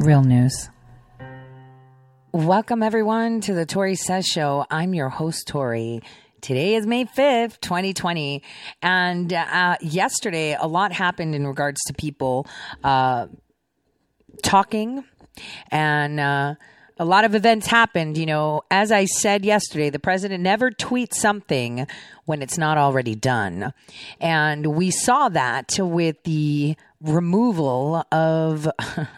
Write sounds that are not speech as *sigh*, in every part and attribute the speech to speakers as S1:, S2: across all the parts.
S1: Real news. Welcome, everyone, to the Tori Says Show. I'm your host, Tori. Today is May 5th, 2020. And uh, yesterday, a lot happened in regards to people uh, talking and. Uh, a lot of events happened. You know, as I said yesterday, the president never tweets something when it's not already done. And we saw that with the removal of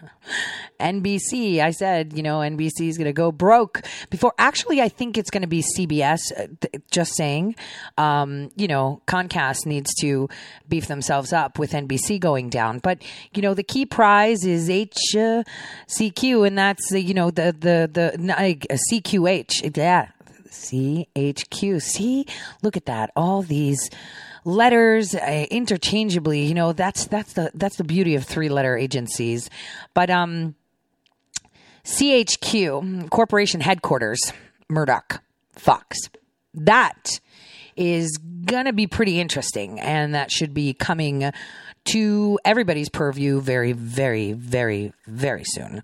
S1: *laughs* NBC. I said, you know, NBC is going to go broke before. Actually, I think it's going to be CBS. uh, Just saying, um, you know, Comcast needs to beef themselves up with NBC going down. But you know, the key prize is HCQ, and that's uh, you know the the the uh, CQH. Yeah, CHQ. See, look at that. All these letters uh, interchangeably. You know, that's that's the that's the beauty of three letter agencies. But um, CHQ corporation headquarters, Murdoch, Fox. That is gonna be pretty interesting, and that should be coming to everybody's purview very, very, very, very soon.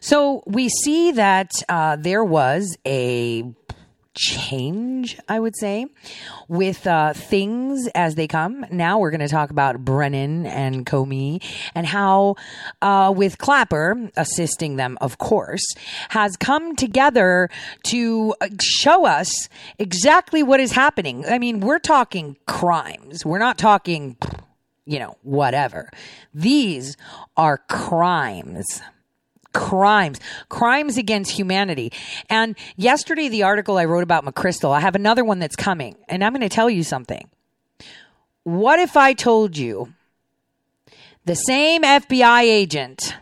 S1: So we see that uh, there was a change, I would say, with uh, things as they come. Now we're going to talk about Brennan and Comey and how, uh, with Clapper assisting them, of course, has come together to uh, show us exactly what is happening. I mean, we're talking crimes. We're not talking, you know, whatever. These are crimes crimes, crimes against humanity. And yesterday, the article I wrote about McChrystal, I have another one that's coming, and I'm going to tell you something. What if I told you the same FBI agent,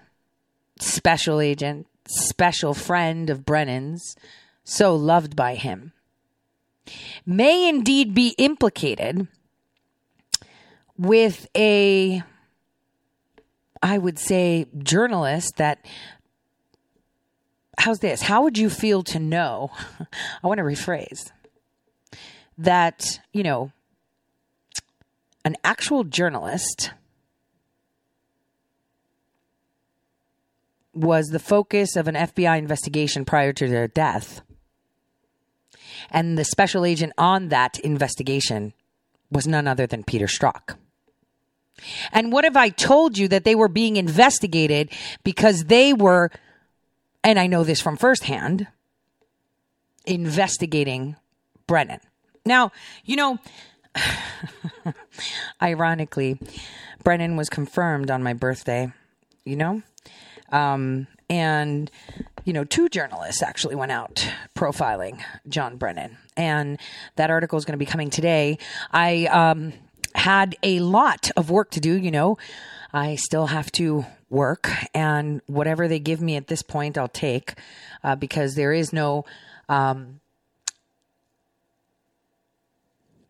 S1: special agent, special friend of Brennan's, so loved by him, may indeed be implicated with a I would say journalist that how's this? How would you feel to know? *laughs* I want to rephrase that, you know, an actual journalist was the focus of an FBI investigation prior to their death. And the special agent on that investigation was none other than Peter Strzok. And what if I told you that they were being investigated because they were, and I know this from firsthand, investigating Brennan? Now, you know, *sighs* ironically, Brennan was confirmed on my birthday, you know? Um, and, you know, two journalists actually went out profiling John Brennan. And that article is going to be coming today. I, um, had a lot of work to do, you know. I still have to work, and whatever they give me at this point, I'll take uh, because there is no. Um,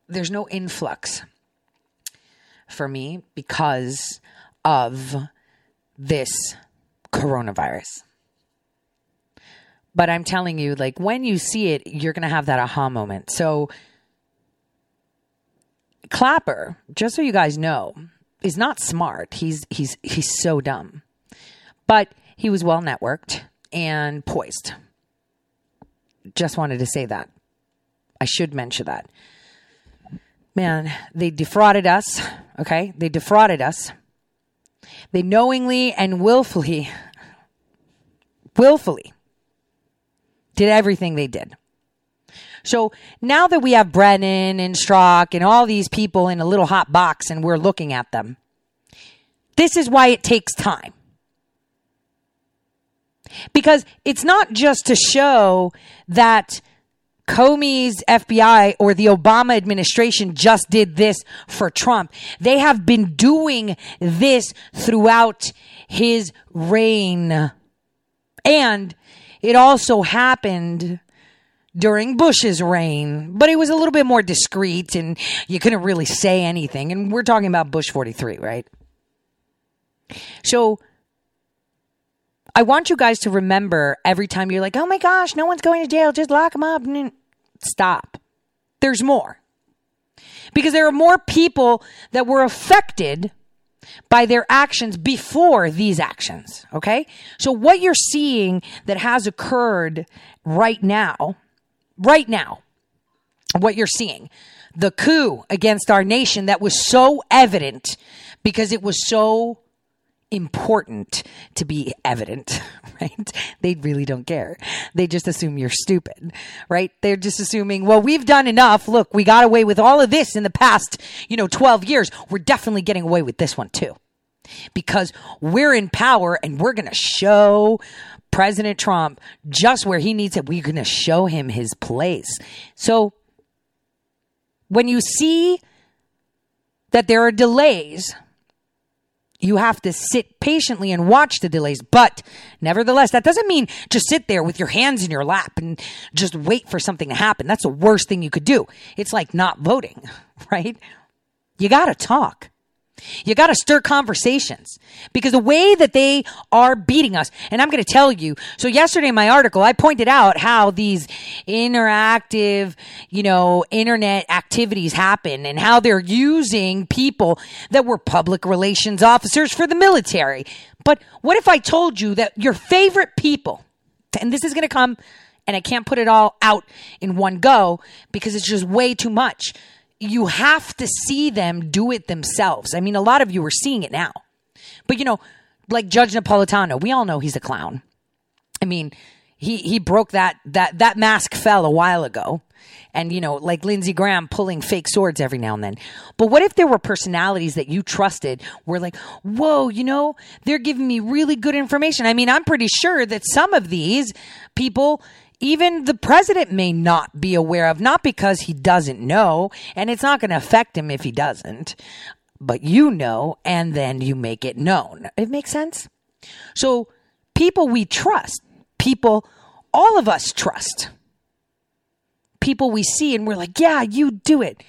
S1: there's no influx for me because of this coronavirus. But I'm telling you, like, when you see it, you're to have that aha moment. So, Clapper, just so you guys know, is not smart. He's he's he's so dumb. But he was well networked and poised. Just wanted to say that. I should mention that. Man, they defrauded us, okay? They defrauded us. They knowingly and willfully willfully did everything they did. So now that we have Brennan and Strzok and all these people in a little hot box and we're looking at them, this is why it takes time. Because it's not just to show that Comey's FBI or the Obama administration just did this for Trump. They have been doing this throughout his reign. And it also happened during Bush's reign, but it was a little bit more discreet and you couldn't really say anything. And we're talking about Bush 43, right? So I want you guys to remember every time you're like, oh my gosh, no one's going to jail, just lock them up. Stop. There's more. Because there are more people that were affected by their actions before these actions. Okay. So what you're seeing that has occurred right now, right now, what you're seeing, the coup against our nation that was so evident because it was so important to be evident, *laughs* right? They really don't care. They just assume you're stupid, right? They're just assuming, well, we've done enough. Look, we got away with all of this in the past, you know, 12 years. We're definitely getting away with this one too. Because we're in power and we're going to show President Trump just where he needs it. We're going to show him his place. So when you see that there are delays, you have to sit patiently and watch the delays. But nevertheless, that doesn't mean just sit there with your hands in your lap and just wait for something to happen. That's the worst thing you could do. It's like not voting, *laughs* right? You got to talk. You got to stir conversations because the way that they are beating us, and I'm going to tell you. So yesterday in my article, I pointed out how these interactive, you know, internet activities happen and how they're using people that were public relations officers for the military. But what if I told you that your favorite people, and this is going to come, and I can't put it all out in one go because it's just way too much you have to see them do it themselves. I mean, a lot of you are seeing it now. But you know, like Judge Napolitano, we all know he's a clown. I mean, he he broke that that that mask fell a while ago. And you know, like Lindsey Graham pulling fake swords every now and then. But what if there were personalities that you trusted were like, whoa, you know, they're giving me really good information. I mean, I'm pretty sure that some of these people even the president may not be aware of, not because he doesn't know, and it's not going to affect him if he doesn't, but you know, and then you make it known. It makes sense? So, people we trust, people all of us trust, people we see and we're like, yeah, you do it.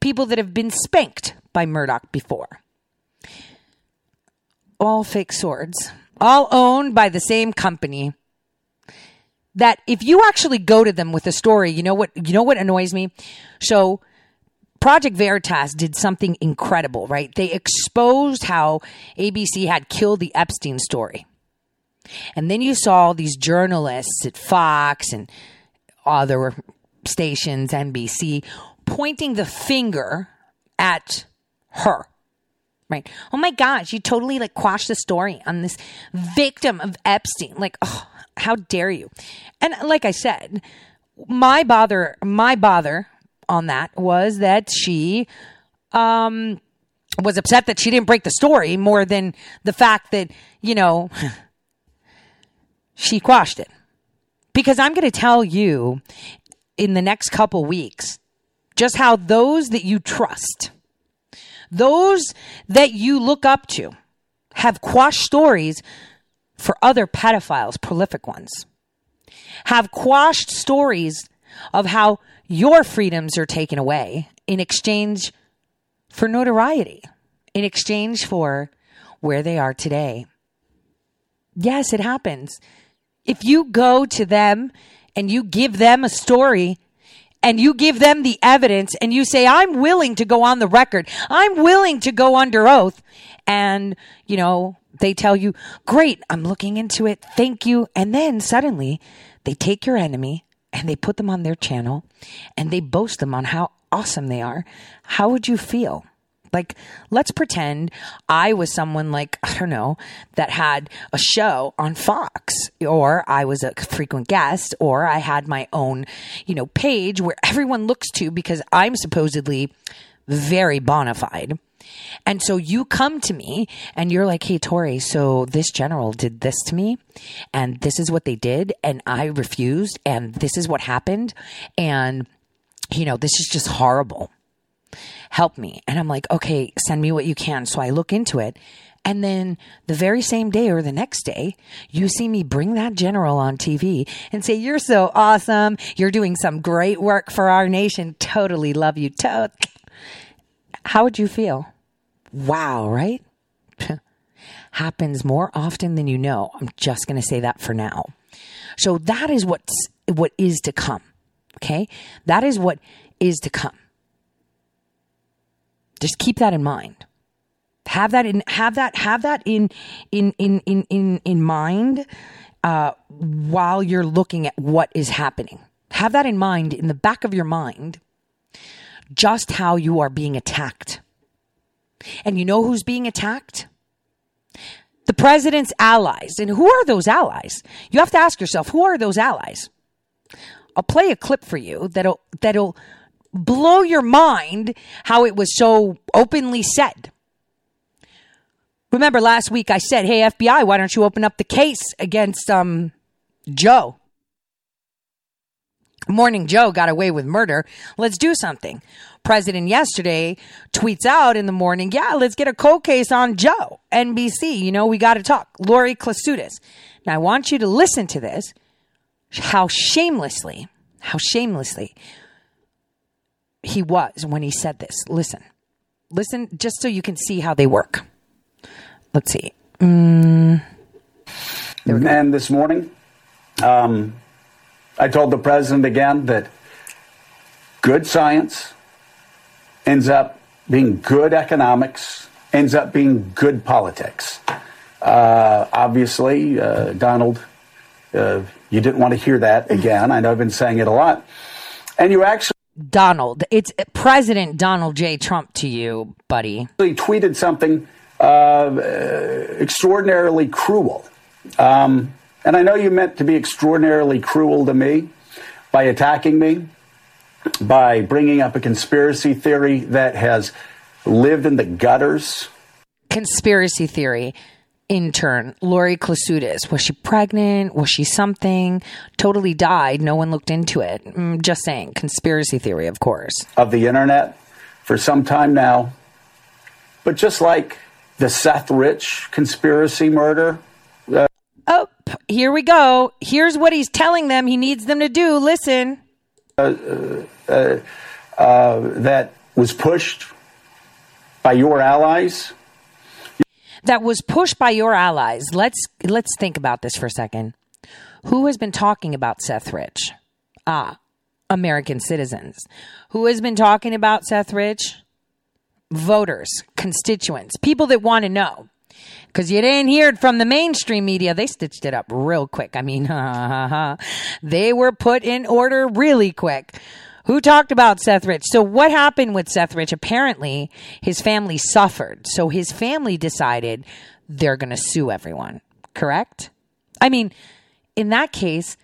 S1: People that have been spanked by Murdoch before. All fake swords, all owned by the same company that if you actually go to them with a story, you know what you know what annoys me? So Project Veritas did something incredible, right? They exposed how ABC had killed the Epstein story. And then you saw these journalists at Fox and other stations, NBC, pointing the finger at her. Right. Oh my gosh, you totally like quashed the story on this victim of Epstein. Like, oh, how dare you? And like I said, my bother, my bother on that was that she, um, was upset that she didn't break the story more than the fact that, you know, she quashed it. Because I'm going to tell you in the next couple weeks just how those that you trust, those that you look up to, have quashed stories for other pedophiles, prolific ones, have quashed stories of how your freedoms are taken away in exchange for notoriety, in exchange for where they are today. Yes, it happens. If you go to them and you give them a story and you give them the evidence and you say, I'm willing to go on the record, I'm willing to go under oath, and, you know, they tell you, great, I'm looking into it. Thank you. And then suddenly they take your enemy and they put them on their channel and they boast them on how awesome they are. How would you feel? Like, let's pretend I was someone like, I don't know, that had a show on Fox, or I was a frequent guest, or I had my own, you know, page where everyone looks to because I'm supposedly very bona fide. And so you come to me and you're like, Hey, Tori, so this general did this to me and this is what they did. And I refused and this is what happened. And, you know, this is just horrible. Help me. And I'm like, okay, send me what you can. So I look into it. And then the very same day or the next day, you see me bring that general on TV and say, You're so awesome. You're doing some great work for our nation. Totally love you. To- How would you feel? Wow, right? *laughs* Happens more often than you know. I'm just going to say that for now. So that is what's what is to come. Okay? That is what is to come. Just keep that in mind. Have that in have that have that in in in in in, in mind uh, while you're looking at what is happening. Have that in mind in the back of your mind just how you are being attacked. And you know who's being attacked? The president's allies. And who are those allies? You have to ask yourself, who are those allies? I'll play a clip for you that'll that'll blow your mind how it was so openly said. Remember last week I said, "Hey FBI, why don't you open up the case against um Joe?" Morning Joe got away with murder. Let's do something. President yesterday tweets out in the morning, yeah, let's get a cold case on Joe. NBC, you know, we got to talk. Lori Klausutis. Now I want you to listen to this. How shamelessly, how shamelessly he was when he said this. Listen, listen, just so you can see how they work. Let's see. Mm.
S2: And this morning, um, I told the president again that good science ends up being good economics, ends up being good politics. Uh, obviously, uh, Donald, uh, you didn't want to hear that again. I know I've been saying it a lot. And you actually.
S1: Donald, it's President Donald J. Trump to you, buddy.
S2: He tweeted something uh, extraordinarily cruel. Um, and I know you meant to be extraordinarily cruel to me by attacking me, by bringing up a conspiracy theory that has lived in the gutters.
S1: Conspiracy theory intern, Lori Klausutis. Was she pregnant? Was she something? Totally died. No one looked into it. Mm, just saying. Conspiracy theory, of course.
S2: Of the internet for some time now. But just like the Seth Rich conspiracy murder.
S1: Uh, oh, here we go. Here's what he's telling them he needs them to do. Listen.
S2: Uh, uh, uh that was pushed by your allies
S1: that was pushed by your allies. Let's let's think about this for a second. Who has been talking about Seth Rich? Ah, American citizens. Who has been talking about Seth Rich? Voters, constituents, people that want to know. Because you didn't hear it from the mainstream media. They stitched it up real quick. I mean, *laughs* they were put in order really quick. Who talked about Seth Rich? So what happened with Seth Rich? Apparently his family suffered. So his family decided they're going to sue everyone. Correct? I mean, in that case,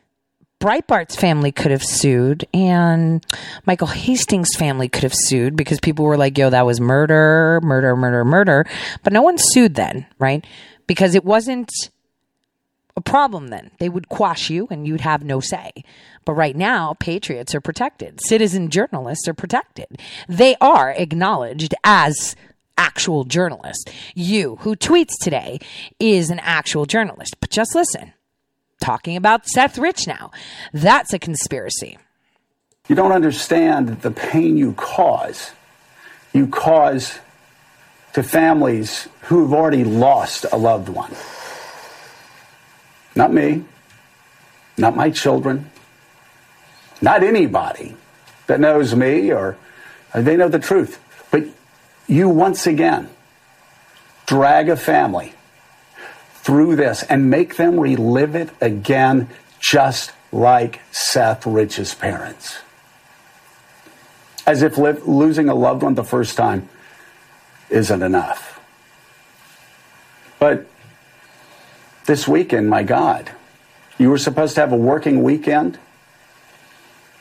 S1: Breitbart's family could have sued and Michael Hastings' family could have sued because people were like, yo, that was murder, murder, murder, murder. But no one sued then, right? Because it wasn't a problem then. They would quash you and you'd have no say. But right now, patriots are protected. Citizen journalists are protected. They are acknowledged as actual journalists. You, who tweets today, is an actual journalist. But just listen. Talking about Seth Rich now. That's a conspiracy.
S2: You don't understand the pain you cause. You cause to families who've already lost a loved one. Not me, not my children, not anybody that knows me or uh, they know the truth. But you once again drag a family through this and make them relive it again, just like Seth Rich's parents. As if li- losing a loved one the first time isn't enough. But this weekend, my God, you were supposed to have a working weekend.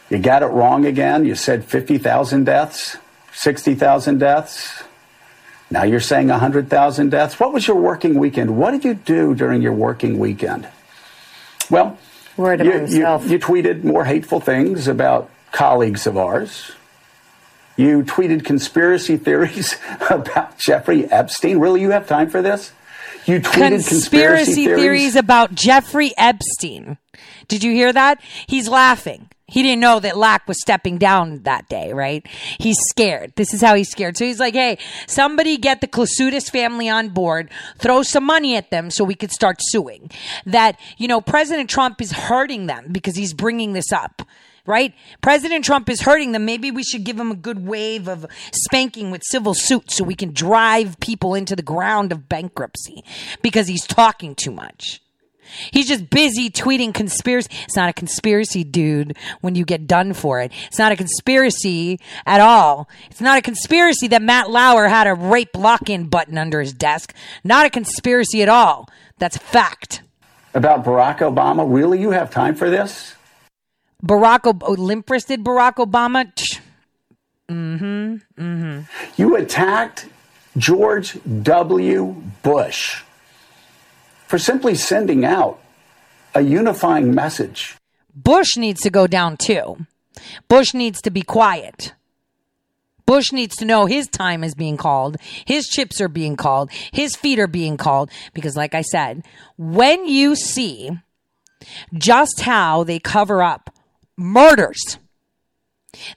S2: You got it wrong again. You said 50,000 deaths, 60,000 deaths. Now you're saying 100,000 deaths. What was your working weekend? What did you do during your working weekend? Well,
S1: you, you,
S2: you tweeted more hateful things about colleagues of ours. You tweeted conspiracy theories *laughs* about Jeffrey Epstein. Really, you have time for this? You tweeted conspiracy, conspiracy theories?
S1: theories about Jeffrey Epstein. Did you hear that? He's laughing. He didn't know that Lack was stepping down that day, right? He's scared. This is how he's scared. So he's like, hey, somebody get the Klausutis family on board, throw some money at them so we could start suing. That, you know, President Trump is hurting them because he's bringing this up right? President Trump is hurting them. Maybe we should give him a good wave of spanking with civil suits so we can drive people into the ground of bankruptcy because he's talking too much. He's just busy tweeting conspiracy. It's not a conspiracy, dude, when you get done for it. It's not a conspiracy at all. It's not a conspiracy that Matt Lauer had a rape lock in button under his desk. Not a conspiracy at all. That's fact.
S2: About Barack Obama? Really? You have time for this?
S1: Barack, o- limp wristed Barack Obama?
S2: Mm-hmm. Mm-hmm. You attacked George W. Bush for simply sending out a unifying message.
S1: Bush needs to go down too. Bush needs to be quiet. Bush needs to know his time is being called. His chips are being called. His feet are being called. Because, like I said, when you see just how they cover up murders,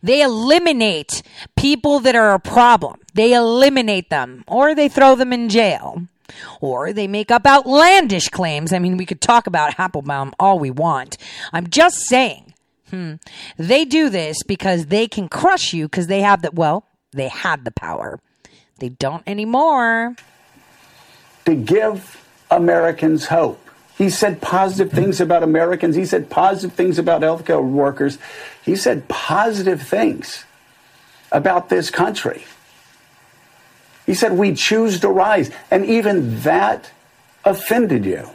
S1: they eliminate people that are a problem. They eliminate them or they throw them in jail or they make up outlandish claims. I mean, we could talk about Applebaum all we want. I'm just saying, hmm, they do this because they can crush you because they have the, well, they had the power. They don't anymore.
S2: To give Americans hope. He said positive things about Americans. He said positive things about healthcare workers. He said positive things about this country. He said, We choose to rise. And even that offended you.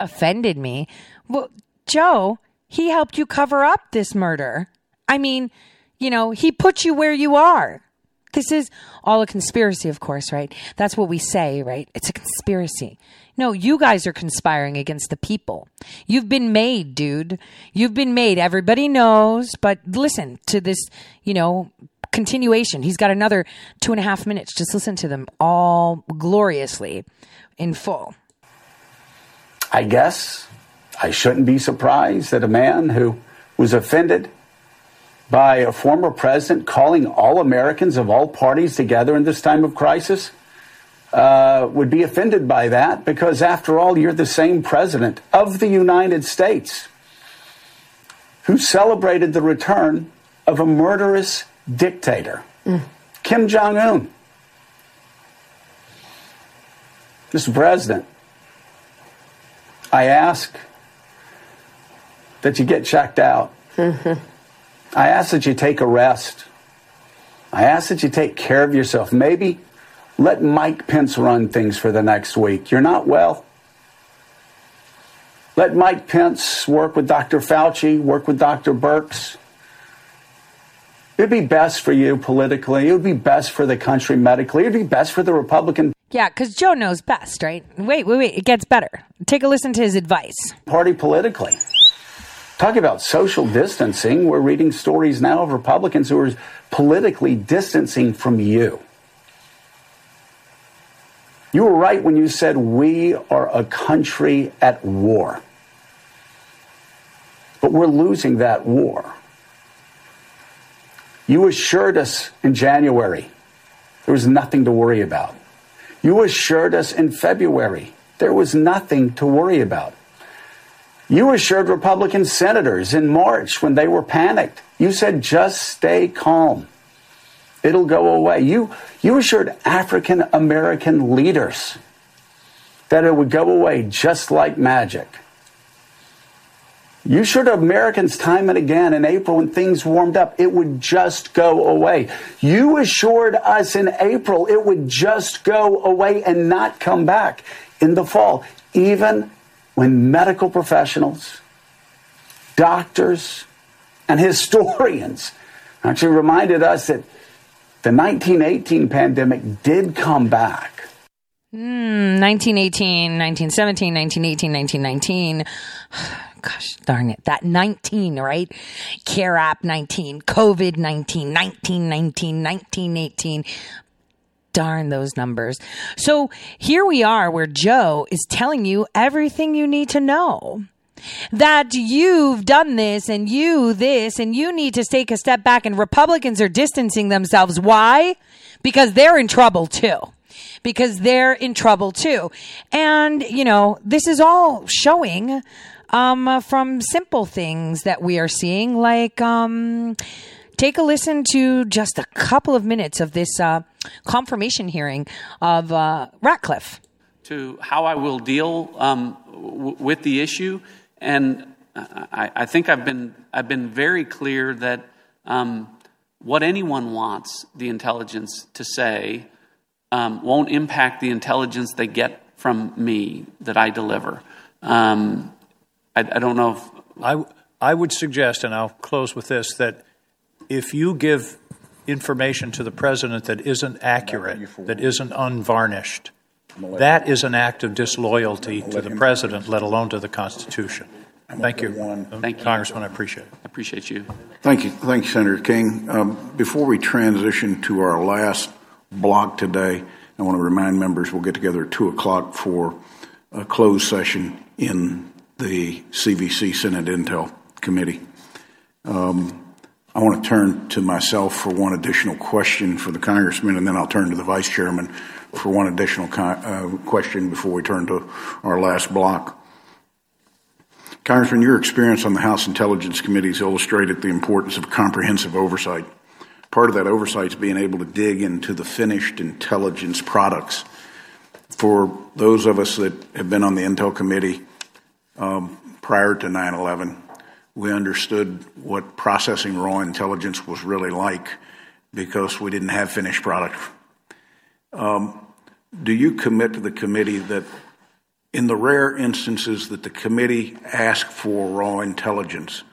S1: Offended me? Well, Joe, he helped you cover up this murder. I mean, you know, he put you where you are. This is all a conspiracy, of course, right? That's what we say, right? It's a conspiracy. No, you guys are conspiring against the people. You've been made, dude. You've been made. Everybody knows. But listen to this, you know, continuation. He's got another two and a half minutes. Just listen to them all gloriously in full.
S2: I guess I shouldn't be surprised that a man who was offended by a former president calling all Americans of all parties together in this time of crisis uh, would be offended by that because, after all, you're the same president of the United States who celebrated the return of a murderous dictator, mm. Kim Jong un. Mr. President, I ask that you get checked out. Mm-hmm. I ask that you take a rest. I ask that you take care of yourself. Maybe let Mike Pence run things for the next week. You're not well. Let Mike Pence work with Dr. Fauci, work with Dr. Birx. It'd be best for you politically. It would be best for the country medically. It'd be best for the Republican.
S1: Yeah, because Joe knows best, right? Wait, wait, wait. It gets better. Take a listen to his advice.
S2: Party politically. Talking about social distancing, we're reading stories now of Republicans who are politically distancing from you. You were right when you said we are a country at war. But we're losing that war. You assured us in January there was nothing to worry about. You assured us in February there was nothing to worry about. You assured Republican senators in March when they were panicked. You said, just stay calm. It'll go away. You, you assured African American leaders that it would go away just like magic. You assured Americans time and again in April when things warmed up, it would just go away. You assured us in April it would just go away and not come back in the fall, even when medical professionals, doctors, and historians actually reminded us that the 1918 pandemic did come back.
S1: Mm, 1918, 1917, 1918, 1919 gosh darn it, that 19, right? Care App 19, COVID 19, 19, 19, 19, 18. Darn those numbers. So here we are where Joe is telling you everything you need to know that you've done this and you this and you need to take a step back and Republicans are distancing themselves. Why? Because they're in trouble too because they're in trouble too. And, you know, this is all showing um, from simple things that we are seeing, like um, take a listen to just a couple of minutes of this uh, confirmation hearing of uh, Ratcliffe.
S3: To how I will deal um, w- with the issue, and I, I, think I've been I've been very clear that um, what anyone wants the intelligence to say um, won't impact the intelligence they get from me that I deliver. Um, I, I, don't know if.
S4: I, I would suggest, and I'll close with this, that if you give information to the president that isn't accurate, that isn't unvarnished, that is an act of disloyalty to the president, let alone to the Constitution. Thank you.
S3: Thank you.
S4: Congressman, I appreciate it.
S3: I appreciate you.
S5: Thank you. Thank you, Senator King. Um, before we transition to our last block today, I want to remind members we'll get together at 2 o'clock for a closed session in the CVC Senate Intel Committee. Um, I want to turn to myself for one additional question for the congressman, and then I'll turn to the vice chairman for one additional uh, question before we turn to our last block. Congressman, your experience on the House Intelligence Committees illustrated the importance of comprehensive oversight. Part of that oversight is being able to dig into the finished intelligence products. For those of us that have been on the Intel Committee um, prior to 9 11, we understood what processing raw intelligence was really like because we didn't have finished product. Um, do you commit to the committee that in the rare instances that the committee asks for raw intelligence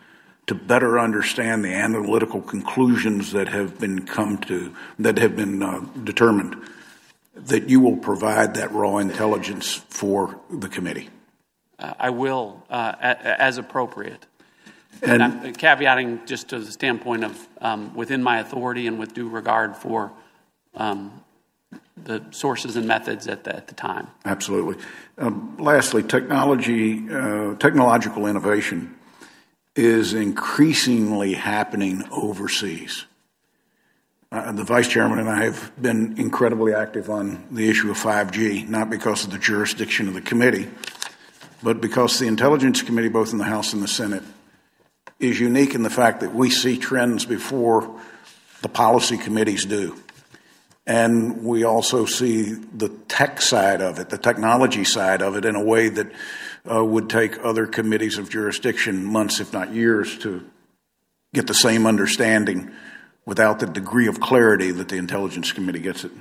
S5: to better understand the analytical conclusions that have been come to that have been uh, determined that you will provide that raw intelligence for the committee
S3: uh, I will uh, as appropriate and, and, I'm caveating just to the standpoint of um, within my authority and with due regard for um, the sources and methods at the, at the time.
S5: Absolutely. Um, lastly, technology, uh, technological innovation is increasingly happening overseas. Uh, the vice chairman and I have been incredibly active on the issue of 5G, not because of the jurisdiction of the committee, but because the Intelligence Committee, both in the House and the Senate, is unique in the fact that we see trends before the policy committees do. And we also see the tech side of it, the technology side of it, in a way that uh, would take other committees of jurisdiction months, if not years, to get the same understanding without the degree of clarity that the Intelligence Committee gets it.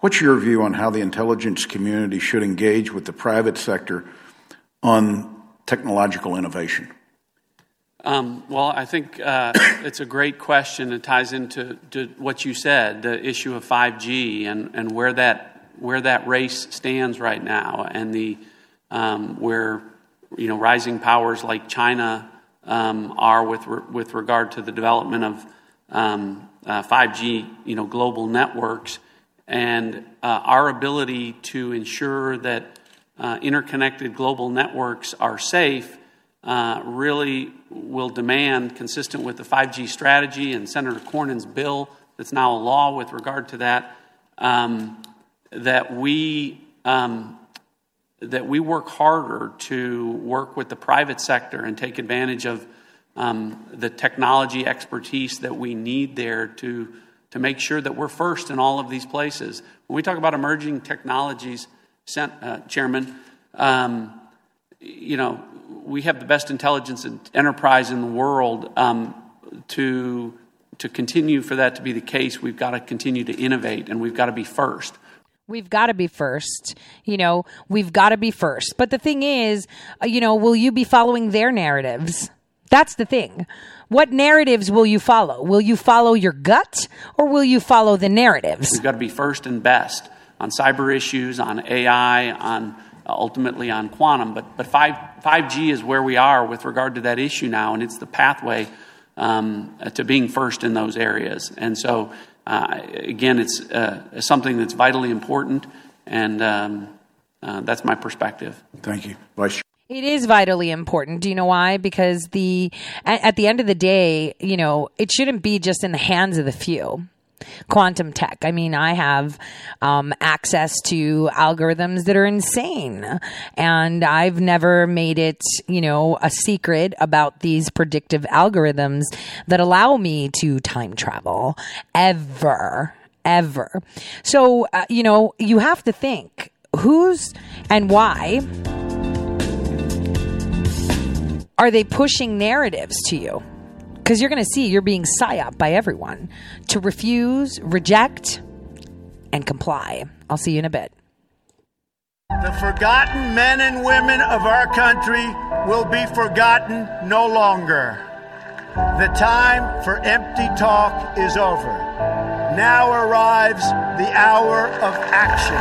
S5: What's your view on how the intelligence community should engage with the private sector on technological innovation?
S3: Um, well, I think uh, it's a great question. It ties into what you said, the issue of 5G and, and where that where that race stands right now, and the um, where you know rising powers like China um, are with re- with regard to the development of um, uh, 5G, you know, global networks, and uh, our ability to ensure that uh, interconnected global networks are safe uh, really will demand, consistent with the 5G strategy and Senator Cornyn's bill that's now a law with regard to that, um, that we um, that we work harder to work with the private sector and take advantage of um, the technology expertise that we need there to to make sure that we're first in all of these places. When we talk about emerging technologies, uh, Chairman, um, you know, we have the best intelligence enterprise in the world. Um, to to continue for that to be the case, we've got to continue to innovate, and we've got to be first.
S1: We've got to be first. You know, we've got to be first. But the thing is, uh, you know, will you be following their narratives? That's the thing. What narratives will you follow? Will you follow your gut or will you follow the narratives?
S3: We've got to be first and best on cyber issues, on AI, on ultimately on quantum. But, but 5, 5G is where we are with regard to that issue now, and it's the pathway um, to being first in those areas. And so, uh, again, it's uh, something that's vitally important, and um, uh, that's my perspective.
S5: Thank you. Vice
S1: it is vitally important. Do you know why? Because the at, at the end of the day, you know, it shouldn't be just in the hands of the few quantum tech. I mean, I have um, access to algorithms that are insane, and I've never made it, you know, a secret about these predictive algorithms that allow me to time travel ever, ever. So, uh, you know, you have to think who's and why are they pushing narratives to you? Because you're going to see you're being psyop by everyone to refuse, reject, and comply. I'll see you in a bit.
S6: The forgotten men and women of our country will be forgotten no longer. The time for empty talk is over. Now arrives the hour of action.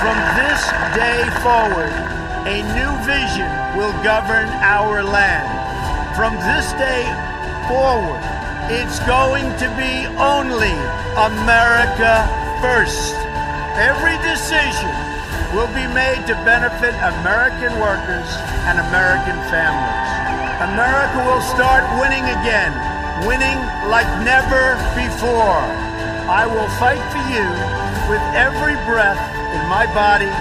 S6: From this day forward, a new vision will govern our land. From this day forward, it's going to be only America first. Every decision will be made to benefit American workers and American families. America will start winning again, winning like never before. I will fight for you with every breath in my body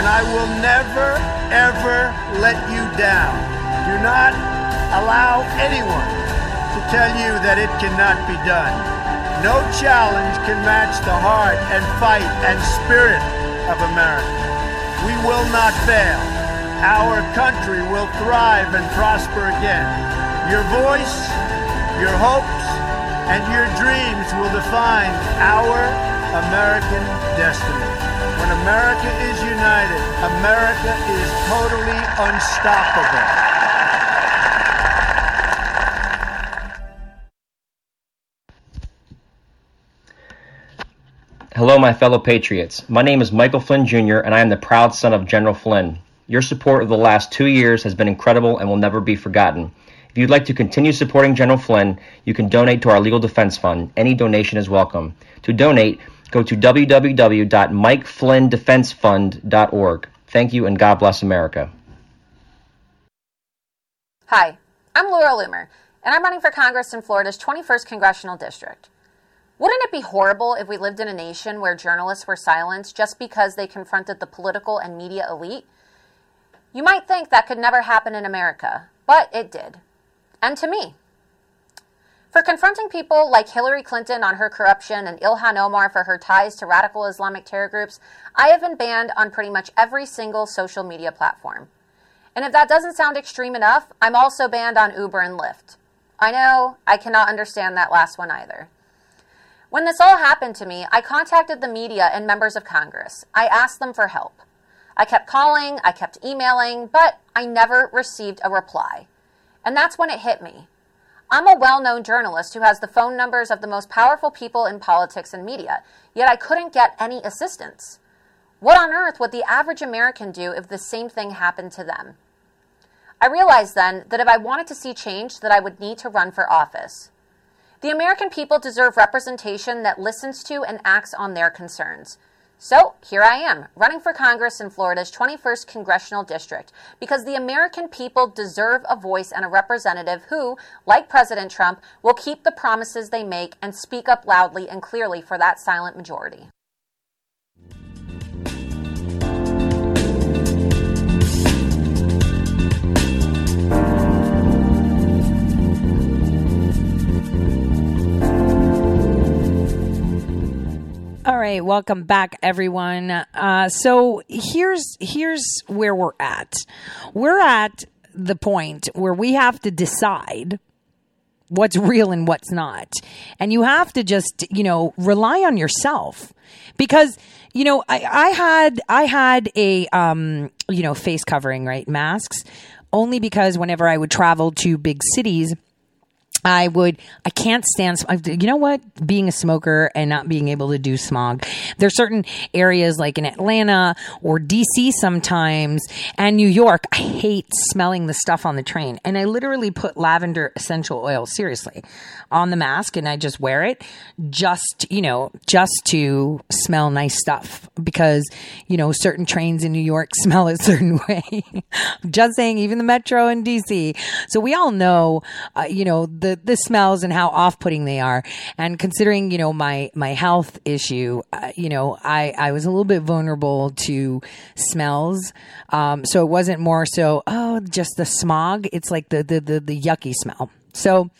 S6: and I will never, ever let you down. Do not allow anyone to tell you that it cannot be done. No challenge can match the heart and fight and spirit of America. We will not fail. Our country will thrive and prosper again. Your voice, your hopes, and your dreams will define our American destiny. When America is united, America is totally unstoppable.
S7: Hello, my fellow patriots. My name is Michael Flynn Jr., and I am the proud son of General Flynn. Your support of the last two years has been incredible and will never be forgotten. If you'd like to continue supporting General Flynn, you can donate to our Legal Defense Fund. Any donation is welcome. To donate, go to www.mikeflynndefensefund.org. Thank you and God bless America.
S8: Hi, I'm Laura Loomer, and I'm running for Congress in Florida's 21st Congressional District. Wouldn't it be horrible if we lived in a nation where journalists were silenced just because they confronted the political and media elite? You might think that could never happen in America, but it did. And to me. For confronting people like Hillary Clinton on her corruption and Ilhan Omar for her ties to radical Islamic terror groups, I have been banned on pretty much every single social media platform. And if that doesn't sound extreme enough, I'm also banned on Uber and Lyft. I know, I cannot understand that last one either. When this all happened to me, I contacted the media and members of Congress. I asked them for help. I kept calling, I kept emailing, but I never received a reply. And that's when it hit me. I'm a well known journalist who has the phone numbers of the most powerful people in politics and media, yet I couldn't get any assistance. What on earth would the average American do if the same thing happened to them? I realized then that if I wanted to see change, that I would need to run for office. The American people deserve representation that listens to and acts on their concerns. So here I am, running for Congress in Florida's 21st Congressional District, because the American people deserve a voice and a representative who, like President Trump, will keep the promises they make and speak up loudly and clearly for that silent majority.
S1: All right, welcome back, everyone. Uh, so here's here's where we're at. We're at the point where we have to decide what's real and what's not, and you have to just you know rely on yourself because you know I, I had I had a um, you know face covering right masks only because whenever I would travel to big cities I would, I can't stand, you know what? Being a smoker and not being able to do smog. There's certain areas like in Atlanta or DC sometimes and New York. I hate smelling the stuff on the train. And I literally put lavender essential oil, seriously, on the mask and I just wear it just, you know, just to smell nice stuff because, you know, certain trains in New York *laughs* smell a certain way. *laughs* just saying, even the metro in DC. So we all know, uh, you know, the, the smells and how off putting they are. And considering you know my my health issue, uh, you know I I was a little bit vulnerable to smells. Um, so it wasn't more so oh just the smog. It's like the the the, the yucky smell. So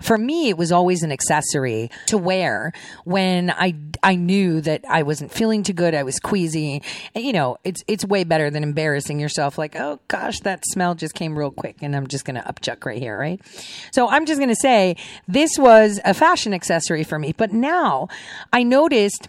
S1: for me, it was always an accessory to wear when I, I knew that I wasn't feeling too good. I was queasy. And, you know, it's, it's way better than embarrassing yourself. Like, oh gosh, that smell just came real quick and I'm just going to upchuck right here. Right. So I'm just going to say this was a fashion accessory for me. But now I noticed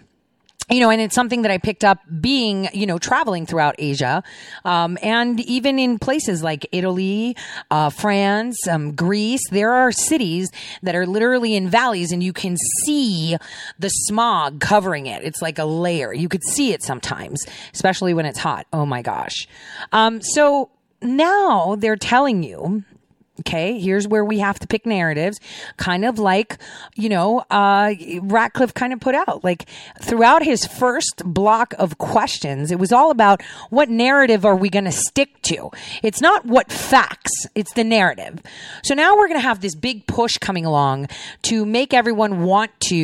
S1: you know, and it's something that I picked up being, you know, traveling throughout Asia, um, and even in places like Italy, uh, France, um, Greece. There are cities that are literally in valleys, and you can see the smog covering it. It's like a layer. You could see it sometimes, especially when it's hot. Oh my gosh! Um, so now they're telling you Okay, here's where we have to pick narratives, kind of like, you know, uh, Ratcliffe kind of put out. Like throughout his first block of questions, it was all about what narrative are we going to stick to? It's not what facts, it's the narrative. So now we're going to have this big push coming along to make everyone want to,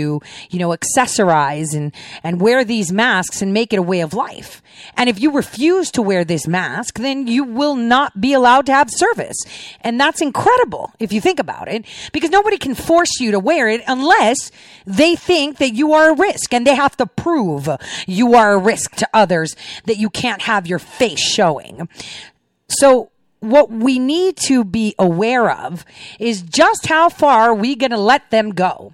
S1: you know, accessorize and, and wear these masks and make it a way of life. And if you refuse to wear this mask, then you will not be allowed to have service. And that's incredible if you think about it, because nobody can force you to wear it unless they think that you are a risk and they have to prove you are a risk to others that you can't have your face showing. So what we need to be aware of is just how far are we going to let them go.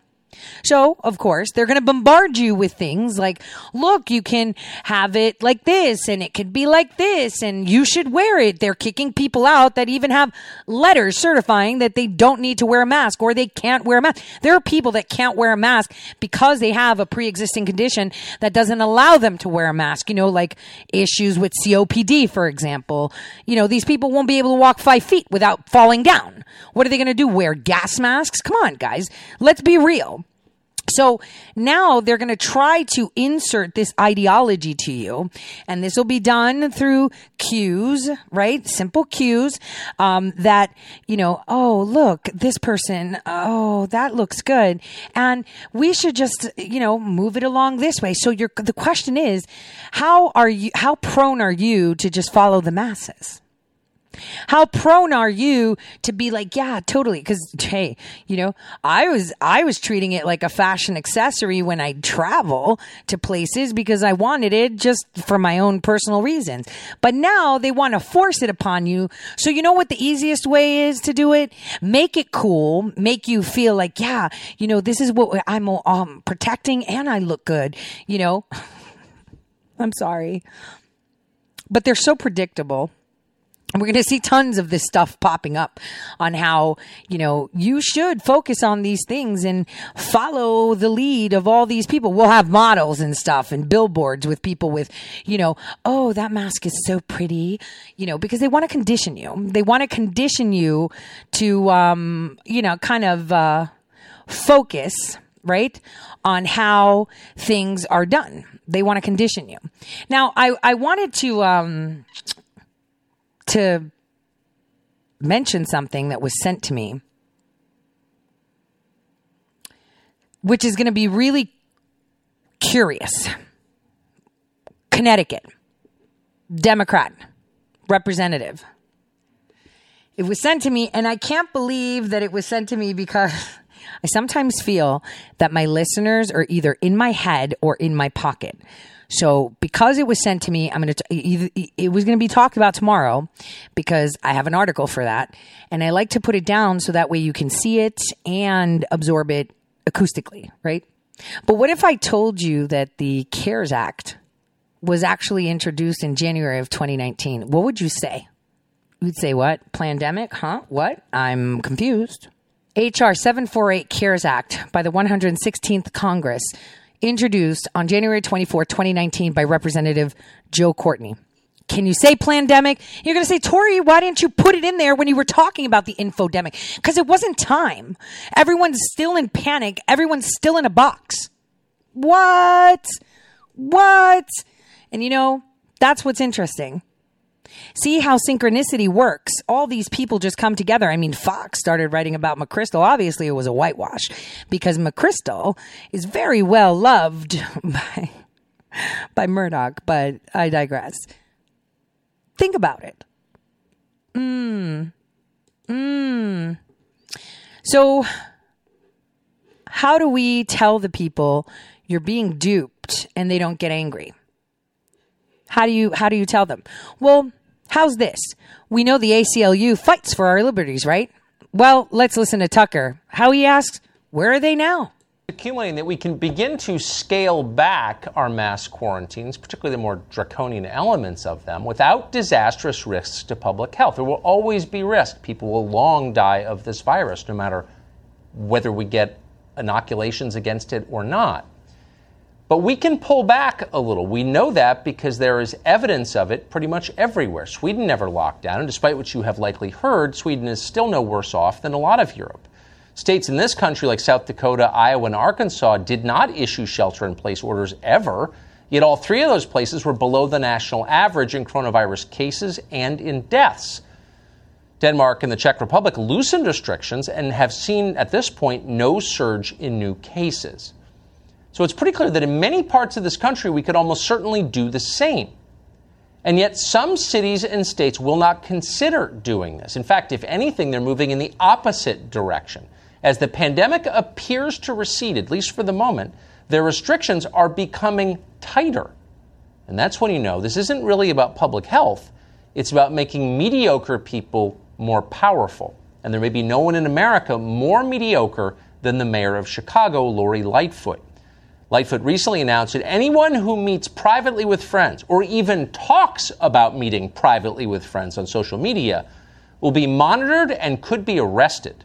S1: So, of course, they're going to bombard you with things like, look, you can have it like this and it could be like this and you should wear it. They're kicking people out that even have letters certifying that they don't need to wear a mask or they can't wear a mask. There are people that can't wear a mask because they have a pre-existing condition that doesn't allow them to wear a mask. You know, like issues with COPD, for example. You know, these people won't be able to walk five feet without falling down. What are they going to do? Wear gas masks? Come on, guys. Let's be real. So now they're going to try to insert this ideology to you, and this will be done through cues, right? Simple cues um, that you know. Oh, look, this person. Oh, that looks good, and we should just you know move it along this way. So the question is, how are you? How prone are you to just follow the masses? How prone are you to be like, yeah, totally? Cause hey, you know, I was, I was treating it like a fashion accessory when I travel to places because I wanted it just for my own personal reasons. But now they want to force it upon you. So you know what the easiest way is to do it? Make it cool. Make you feel like, yeah, you know, this is what I'm um, protecting and I look good, you know. *laughs* I'm sorry. But they're so predictable we're going to see tons of this stuff popping up on how, you know, you should focus on these things and follow the lead of all these people. We'll have models and stuff and billboards with people with, you know, oh, that mask is so pretty, you know, because they want to condition you. They want to condition you to, um, you know, kind of, uh, focus, right, on how things are done. They want to condition you. Now, I, I wanted to, um, to mention something that was sent to me, which is going to be really curious. Connecticut, Democrat, representative. It was sent to me, and I can't believe that it was sent to me because *laughs* I sometimes feel that my listeners are either in my head or in my pocket. So because it was sent to me, I'm going to, it was going to be talked about tomorrow because I have an article for that. And I like to put it down so that way you can see it and absorb it acoustically, right? But what if I told you that the CARES Act was actually introduced in January of 2019? What would you say? You'd say what? Pandemic? Huh? What? I'm confused. HR 748 CARES Act by the 116th Congress introduced on January 24, 2019 by Representative Joe Courtney. Can you say pandemic? You're going to say, Tori, why didn't you put it in there when you were talking about the infodemic? Because it wasn't time. Everyone's still in panic. Everyone's still in a box. What? What? And you know, that's what's interesting. See how synchronicity works. All these people just come together. I mean, Fox started writing about McChrystal. Obviously, it was a whitewash because McChrystal is very well loved *laughs* by, by Murdoch, but I digress. Think about it. Mmm. Mmm. So, how do we tell the people you're being duped and they don't get angry? How do you how do you tell them? Well, how's this? We know the ACLU fights for our liberties, right? Well, let's listen to Tucker. How he asks, where are they now?
S9: accumulating that we can begin to scale back our mass quarantines, particularly the more draconian elements of them, without disastrous risks to public health. There will always be risk. People will long die of this virus, no matter whether we get inoculations against it or not. But we can pull back a little. We know that because there is evidence of it pretty much everywhere. Sweden never locked down, and despite what you have likely heard, Sweden is still no worse off than a lot of Europe. States in this country, like South Dakota, Iowa, and Arkansas, did not issue shelter in place orders ever. Yet all three of those places were below the national average in coronavirus cases and in deaths. Denmark and the Czech Republic loosened restrictions and have seen at this point no surge in new cases. So it's pretty clear that in many parts of this country we could almost certainly do the same. And yet, some cities and states will not consider doing this. In fact, if anything, they're moving in the opposite direction. As the pandemic appears to recede, at least for the moment, their restrictions are becoming tighter. And that's when you know this isn't really about public health, it's about making mediocre people more powerful. And there may be no one in America more mediocre than the mayor of Chicago, Lori Lightfoot. Lightfoot recently announced that anyone who meets privately with friends or even talks about meeting privately with friends on social media will be monitored and could be arrested.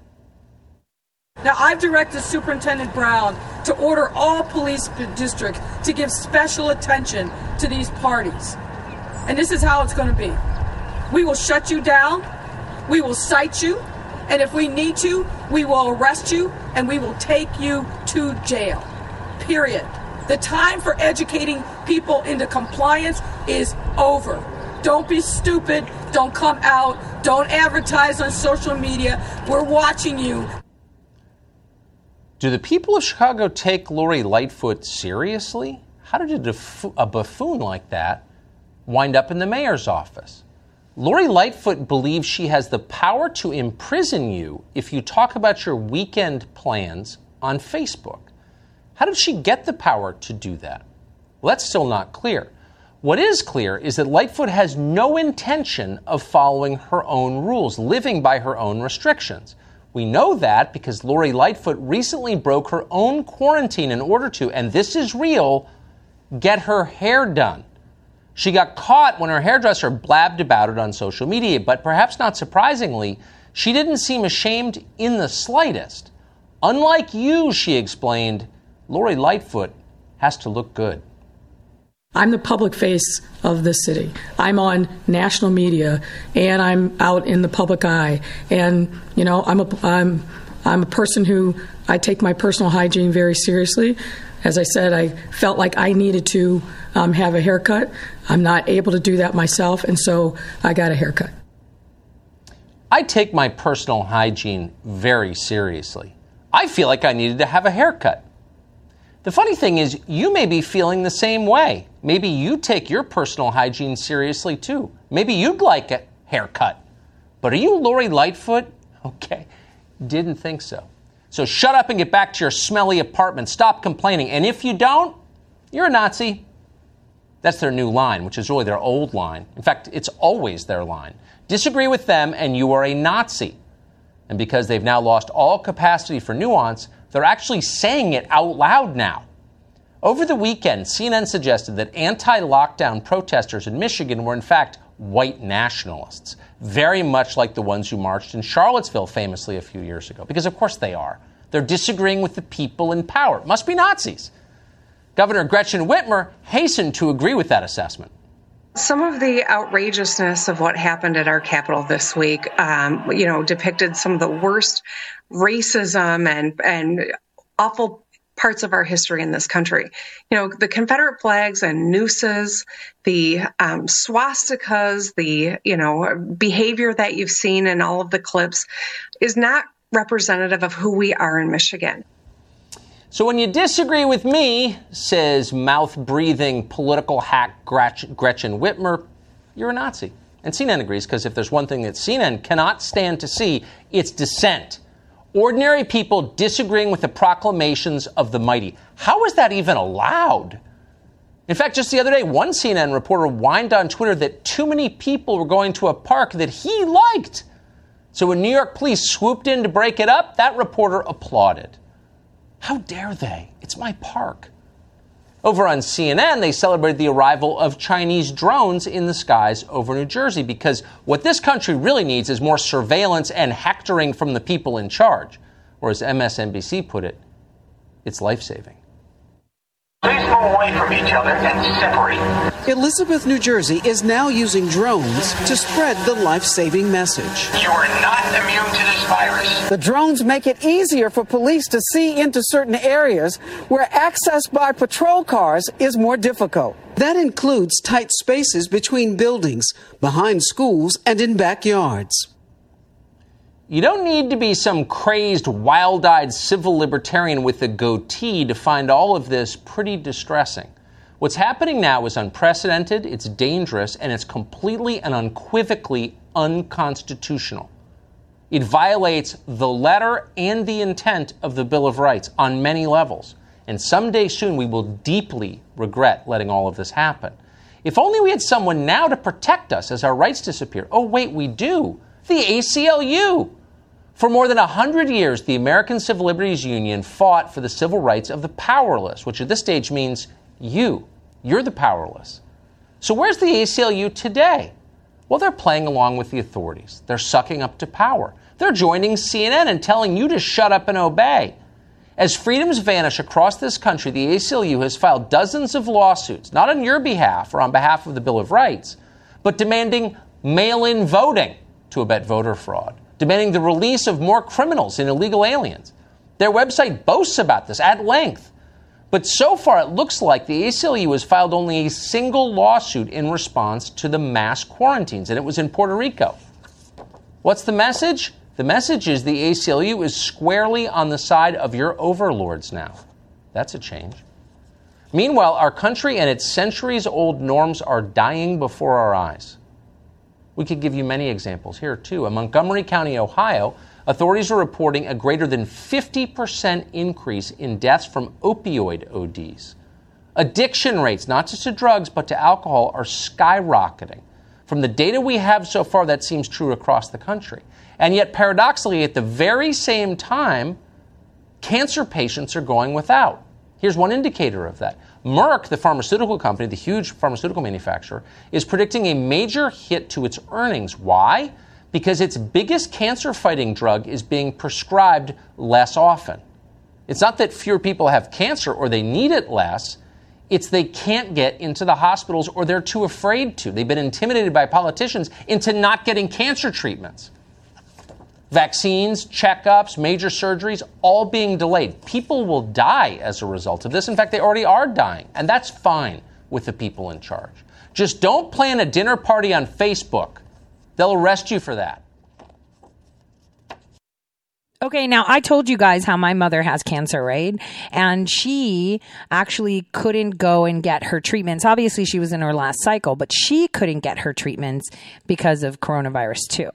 S10: Now, I've directed Superintendent Brown to order all police districts to give special attention to these parties. And this is how it's going to be. We will shut you down, we will cite you, and if we need to, we will arrest you and we will take you to jail. Period. The time for educating people into compliance is over. Don't be stupid. Don't come out. Don't advertise on social media. We're watching you.
S9: Do the people of Chicago take Lori Lightfoot seriously? How did a, a buffoon like that wind up in the mayor's office? Lori Lightfoot believes she has the power to imprison you if you talk about your weekend plans on Facebook. How did she get the power to do that? Well, that's still not clear. What is clear is that Lightfoot has no intention of following her own rules, living by her own restrictions. We know that because Lori Lightfoot recently broke her own quarantine in order to, and this is real, get her hair done. She got caught when her hairdresser blabbed about it on social media, but perhaps not surprisingly, she didn't seem ashamed in the slightest. Unlike you, she explained, Lori Lightfoot has to look good.
S10: I'm the public face of this city. I'm on national media and I'm out in the public eye. And, you know, I'm a, I'm, I'm a person who I take my personal hygiene very seriously. As I said, I felt like I needed to um, have a haircut. I'm not able to do that myself, and so I got a haircut.
S9: I take my personal hygiene very seriously. I feel like I needed to have a haircut. The funny thing is, you may be feeling the same way. Maybe you take your personal hygiene seriously too. Maybe you'd like a haircut. But are you Lori Lightfoot? *laughs* Okay, didn't think so. So shut up and get back to your smelly apartment. Stop complaining. And if you don't, you're a Nazi. That's their new line, which is really their old line. In fact, it's always their line. Disagree with them, and you are a Nazi. And because they've now lost all capacity for nuance, they're actually saying it out loud now. Over the weekend, CNN suggested that anti lockdown protesters in Michigan were, in fact, white nationalists, very much like the ones who marched in Charlottesville famously a few years ago, because of course they are. They're disagreeing with the people in power. It must be Nazis. Governor Gretchen Whitmer hastened to agree with that assessment.
S11: Some of the outrageousness of what happened at our Capitol this week, um, you know, depicted some of the worst racism and and awful parts of our history in this country. You know, the Confederate flags and nooses, the um, swastikas, the, you know, behavior that you've seen in all of the clips is not representative of who we are in Michigan.
S9: So when you disagree with me, says mouth breathing political hack Gretchen Whitmer, you're a Nazi. And CNN agrees because if there's one thing that CNN cannot stand to see, it's dissent. Ordinary people disagreeing with the proclamations of the mighty. How is that even allowed? In fact, just the other day, one CNN reporter whined on Twitter that too many people were going to a park that he liked. So when New York police swooped in to break it up, that reporter applauded. How dare they? It's my park. Over on CNN, they celebrated the arrival of Chinese drones in the skies over New Jersey because what this country really needs is more surveillance and hectoring from the people in charge. Or as MSNBC put it, it's life saving.
S12: Please go away from each other and separate.
S13: Elizabeth, New Jersey is now using drones to spread the life saving message.
S12: You are not immune to this virus.
S13: The drones make it easier for police to see into certain areas where access by patrol cars is more difficult. That includes tight spaces between buildings, behind schools, and in backyards.
S9: You don't need to be some crazed, wild eyed civil libertarian with a goatee to find all of this pretty distressing. What's happening now is unprecedented, it's dangerous, and it's completely and unequivocally unconstitutional. It violates the letter and the intent of the Bill of Rights on many levels. And someday soon we will deeply regret letting all of this happen. If only we had someone now to protect us as our rights disappear. Oh, wait, we do. The ACLU. For more than 100 years, the American Civil Liberties Union fought for the civil rights of the powerless, which at this stage means you. You're the powerless. So, where's the ACLU today? Well, they're playing along with the authorities. They're sucking up to power. They're joining CNN and telling you to shut up and obey. As freedoms vanish across this country, the ACLU has filed dozens of lawsuits, not on your behalf or on behalf of the Bill of Rights, but demanding mail in voting to abet voter fraud demanding the release of more criminals and illegal aliens. Their website boasts about this at length. But so far, it looks like the ACLU has filed only a single lawsuit in response to the mass quarantines, and it was in Puerto Rico. What's the message? The message is the ACLU is squarely on the side of your overlords now. That's a change. Meanwhile, our country and its centuries old norms are dying before our eyes. We could give you many examples here, too. In Montgomery County, Ohio, authorities are reporting a greater than 50% increase in deaths from opioid ODs. Addiction rates, not just to drugs, but to alcohol, are skyrocketing. From the data we have so far, that seems true across the country. And yet, paradoxically, at the very same time, cancer patients are going without. Here's one indicator of that. Merck, the pharmaceutical company, the huge pharmaceutical manufacturer, is predicting a major hit to its earnings. Why? Because its biggest cancer fighting drug is being prescribed less often. It's not that fewer people have cancer or they need it less, it's they can't get into the hospitals or they're too afraid to. They've been intimidated by politicians into not getting cancer treatments vaccines, checkups, major surgeries, all being delayed. People will die as a result of this. In fact, they already are dying, and that's fine with the people in charge. Just don't plan a dinner party on Facebook. They'll arrest you for that.
S1: Okay, now I told you guys how my mother has cancer, right? And she actually couldn't go and get her treatments. Obviously, she was in her last cycle, but she couldn't get her treatments because of coronavirus too.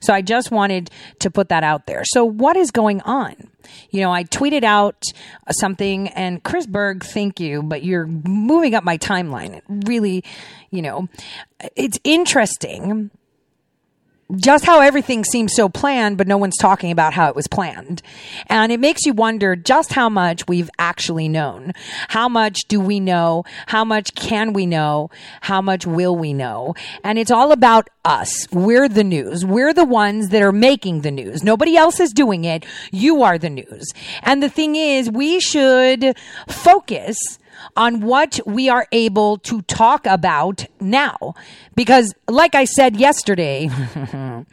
S1: So I just wanted to put that out there. So what is going on? You know, I tweeted out something and Chris Berg, thank you, but you're moving up my timeline. It really, you know, it's interesting just how everything seems so planned, but no one's talking about how it was planned. And it makes you wonder just how much we've actually known. How much do we know? How much can we know? How much will we know? And it's all about us. We're the news. We're the ones that are making the news. Nobody else is doing it. You are the news. And the thing is, we should focus on what we are able to talk about now. Because, like I said yesterday, *laughs*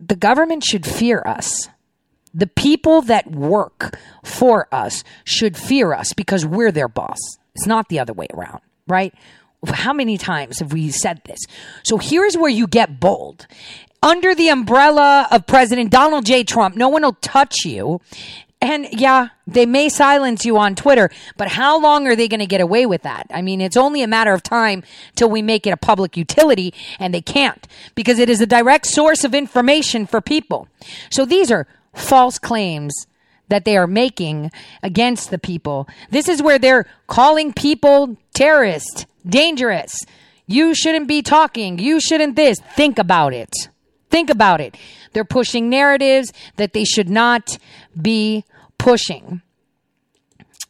S1: the government should fear us. The people that work for us should fear us because we're their boss. It's not the other way around, right? How many times have we said this? So here's where you get bold. Under the umbrella of President Donald J. Trump, no one will touch you. And yeah, they may silence you on Twitter, but how long are they going to get away with that? I mean, it's only a matter of time till we make it a public utility, and they can't because it is a direct source of information for people. So these are false claims that they are making against the people. This is where they're calling people terrorists, dangerous. You shouldn't be talking. You shouldn't this. Think about it. Think about it. They're pushing narratives that they should not be pushing.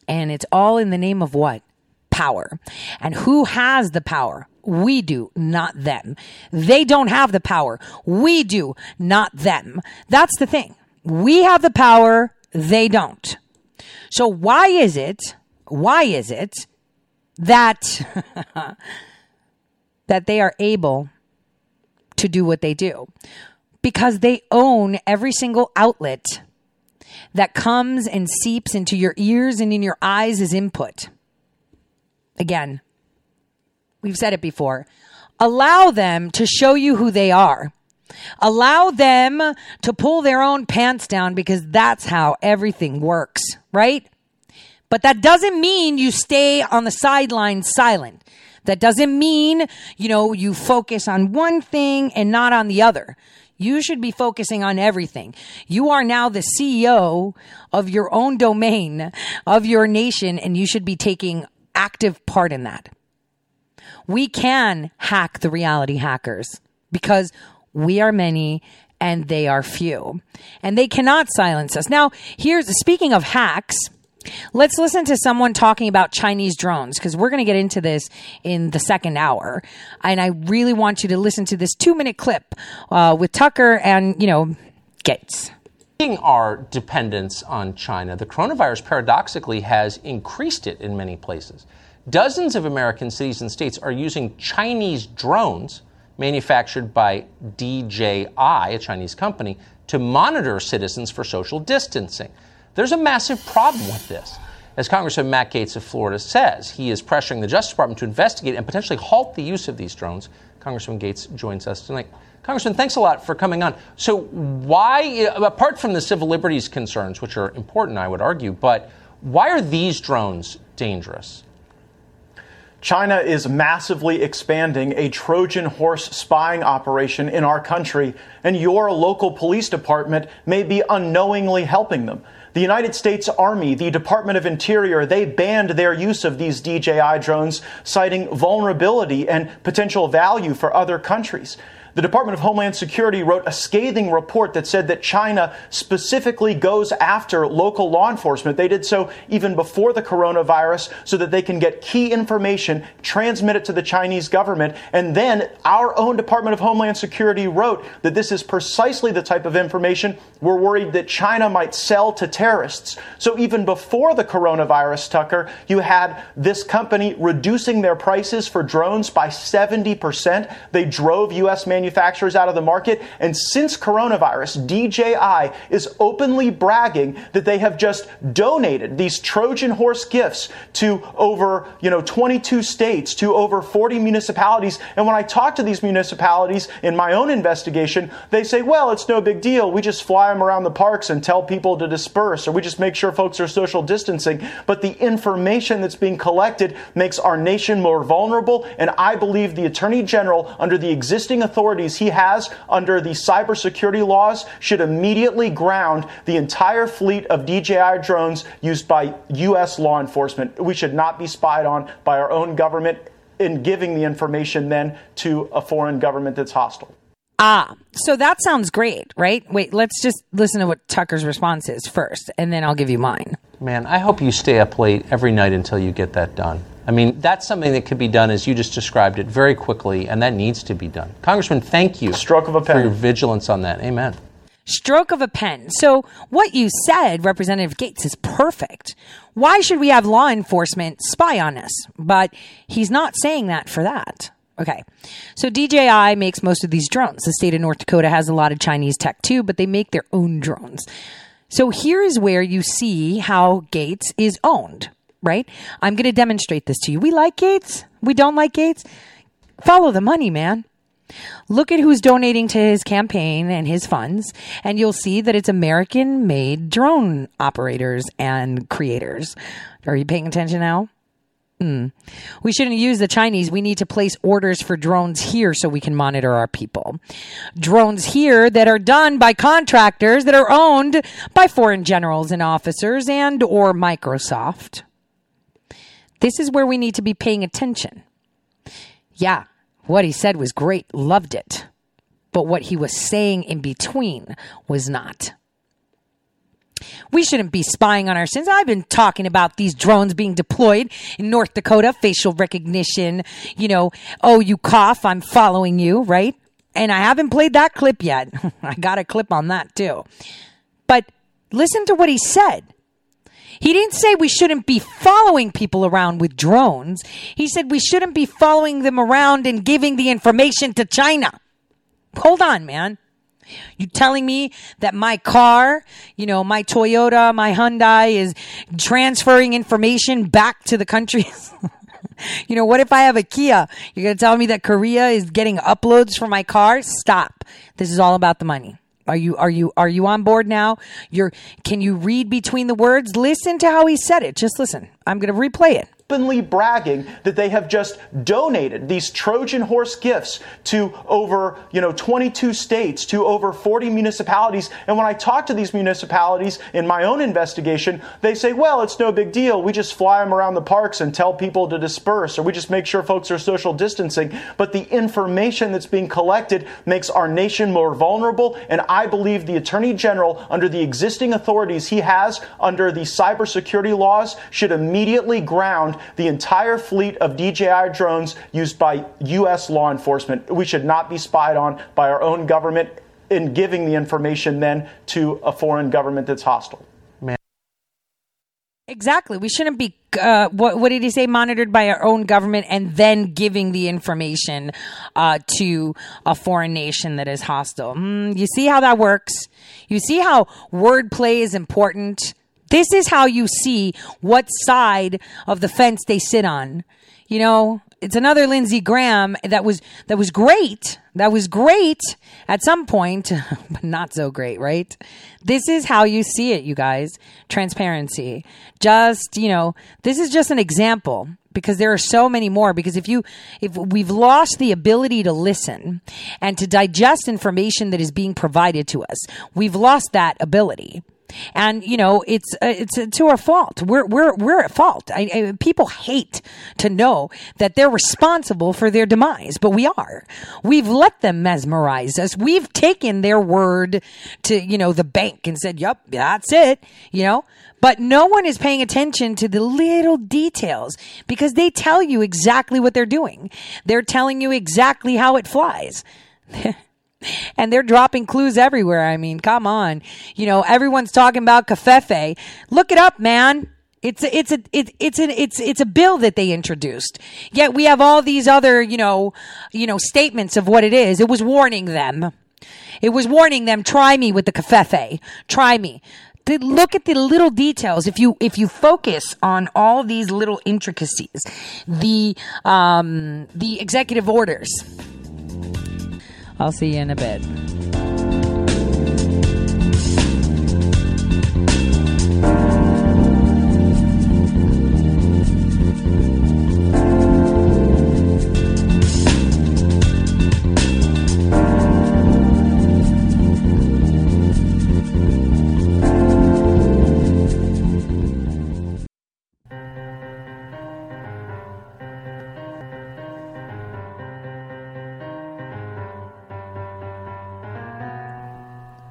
S1: And it's all in the name of what? Power. And who has the power? We do, not them. They don't have the power. We do, not them. That's the thing. We have the power. They don't. So why is it, why is it that, *laughs* that they are able to do what they do? Because they own every single outlet that comes and seeps into your ears and in your eyes as input. Again, we've said it before. Allow them to show you who they are. Allow them to pull their own pants down because that's how everything works, right? But that doesn't mean you stay on the sidelines silent. That doesn't mean, you know, you focus on one thing and not on the other. You should be focusing on everything. You are now the CEO of your own domain, of your nation, and you should be taking active part in that. We can hack the reality hackers because we are many and they are few. And they cannot silence us. Now, here's speaking of hacks, Let's listen to someone talking about Chinese drones because we're going to get into this in the second hour. And I really want you to listen to this two minute clip uh, with Tucker and, you know, Gaetz.
S9: Our dependence on China, the coronavirus paradoxically has increased it in many places. Dozens of American cities and states are using Chinese drones manufactured by DJI, a Chinese company, to monitor citizens for social distancing. There's a massive problem with this. As Congressman Matt Gaetz of Florida says, he is pressuring the Justice Department to investigate and potentially halt the use of these drones. Congressman Gaetz joins us tonight. Congressman, thanks a lot for coming on. So, why, apart from the civil liberties concerns, which are important, I would argue, but why are these drones dangerous?
S14: China is massively expanding a Trojan horse spying operation in our country, and your local police department may be unknowingly helping them. The United States Army, the Department of Interior, they banned their use of these DJI drones, citing vulnerability and potential value for other countries. The Department of Homeland Security wrote a scathing report that said that China specifically goes after local law enforcement. They did so even before the coronavirus so that they can get key information, transmit it to the Chinese government, and then our own Department of Homeland Security wrote that this is precisely the type of information we're worried that China might sell to terrorists. So even before the coronavirus, Tucker, you had this company reducing their prices for drones by 70%. They drove U.S. manufacturers manufacturers out of the market. And since coronavirus, DJI is openly bragging that they have just donated these Trojan horse gifts to over, you know, 22 states, to over 40 municipalities. And when I talk to these municipalities in my own investigation, they say, well, it's no big deal. We just fly them around the parks and tell people to disperse, or we just make sure folks are social distancing. But the information that's being collected makes our nation more vulnerable. And I believe the Attorney General, under the existing authority authorities he has under the cybersecurity laws should immediately ground the entire fleet of DJI drones used by U.S. law enforcement. We should not be spied on by our own government in giving the information then to a foreign government that's hostile.
S1: Ah, so that sounds great, right? Wait, let's just listen to what Tucker's response is first, and then I'll give you mine.
S9: Man, I hope you stay up late every night until you get that done. I mean, that's something that could be done as you just described it very quickly, and that needs to be done. Congressman, thank you.
S14: Stroke of a pen.
S9: For your vigilance on that. Amen.
S1: Stroke of a pen. So, what you said, Representative Gaetz, is perfect. Why should we have law enforcement spy on us? But he's not saying that for that. Okay. So DJI makes most of these drones. The state of North Dakota has a lot of Chinese tech too, but they make their own drones. So here is where you see how Gaetz is owned, right? I'm going to demonstrate this to you. We like Gaetz. We don't like Gaetz. Follow the money, man. Look at who's donating to his campaign and his funds, and you'll see that it's American made drone operators and creators. Are you paying attention now? Mm. We shouldn't use the Chinese. We need to place orders for drones here so we can monitor our people. Drones here that are done by contractors that are owned by foreign generals and officers and or Microsoft. This is where we need to be paying attention. Yeah, what he said was great, loved it. But what he was saying in between was not. We shouldn't be spying on our sins. I've been talking about these drones being deployed in North Dakota, facial recognition, you know, oh, you cough, I'm following you, right? And I haven't played that clip yet. *laughs* I got a clip on that too. But listen to what he said. He didn't say we shouldn't be following people around with drones. He said we shouldn't be following them around and giving the information to China. Hold on, man. You telling me that my car, you know, my Toyota, my Hyundai is transferring information back to the countries? *laughs* you know, what if I have a Kia? You're going to tell me that Korea is getting uploads from my car? Stop. This is all about the money. Are you are you are you on board now? You're can you read between the words? Listen to how he said it. Just listen. I'm going to replay it
S14: openly bragging that they have just donated these Trojan horse gifts to over, you know, 22 states, to over 40 municipalities. And when I talk to these municipalities in my own investigation, they say, well, it's no big deal. We just fly them around the parks and tell people to disperse, or we just make sure folks are social distancing. But the information that's being collected makes our nation more vulnerable. And I believe the Attorney General, under the existing authorities he has under the cybersecurity laws, should immediately ground the entire fleet of DJI drones used by U.S. law enforcement. We should not be spied on by our own government in giving the information then to a foreign government that's hostile.
S1: Exactly. We shouldn't be, uh, what, what, did he say, monitored by our own government and then giving the information uh, to a foreign nation that is hostile. Mm, you see how that works? You see how wordplay is important? This is how you see what side of the fence they sit on. You know, it's another Lindsey Graham that was that was great. That was great at some point, *laughs* but not so great, right? This is how you see it, you guys. Transparency. Just, you know, this is just an example because there are so many more because if you if we've lost the ability to listen and to digest information that is being provided to us, we've lost that ability and you know it's uh, it's uh, to our fault. We're we're we're at fault. I, I, people hate to know that they're responsible for their demise, but we are. We've let them mesmerize us. We've taken their word to you know the bank and said, "Yep, that's it." You know, but no one is paying attention to the little details because they tell you exactly what they're doing. They're telling you exactly how it flies. *laughs* and they're dropping clues everywhere. I mean, come on. You know, everyone's talking about covfefe. Look it up, man. It's a, it's a it, it's an it's it's a bill that they introduced. Yet we have all these other you know you know statements of what it is. It was warning them. It was warning them. Try me with the covfefe. Try me. look at the little details. If you if you focus on all these little intricacies, the um, the executive orders I'll see you in a bit.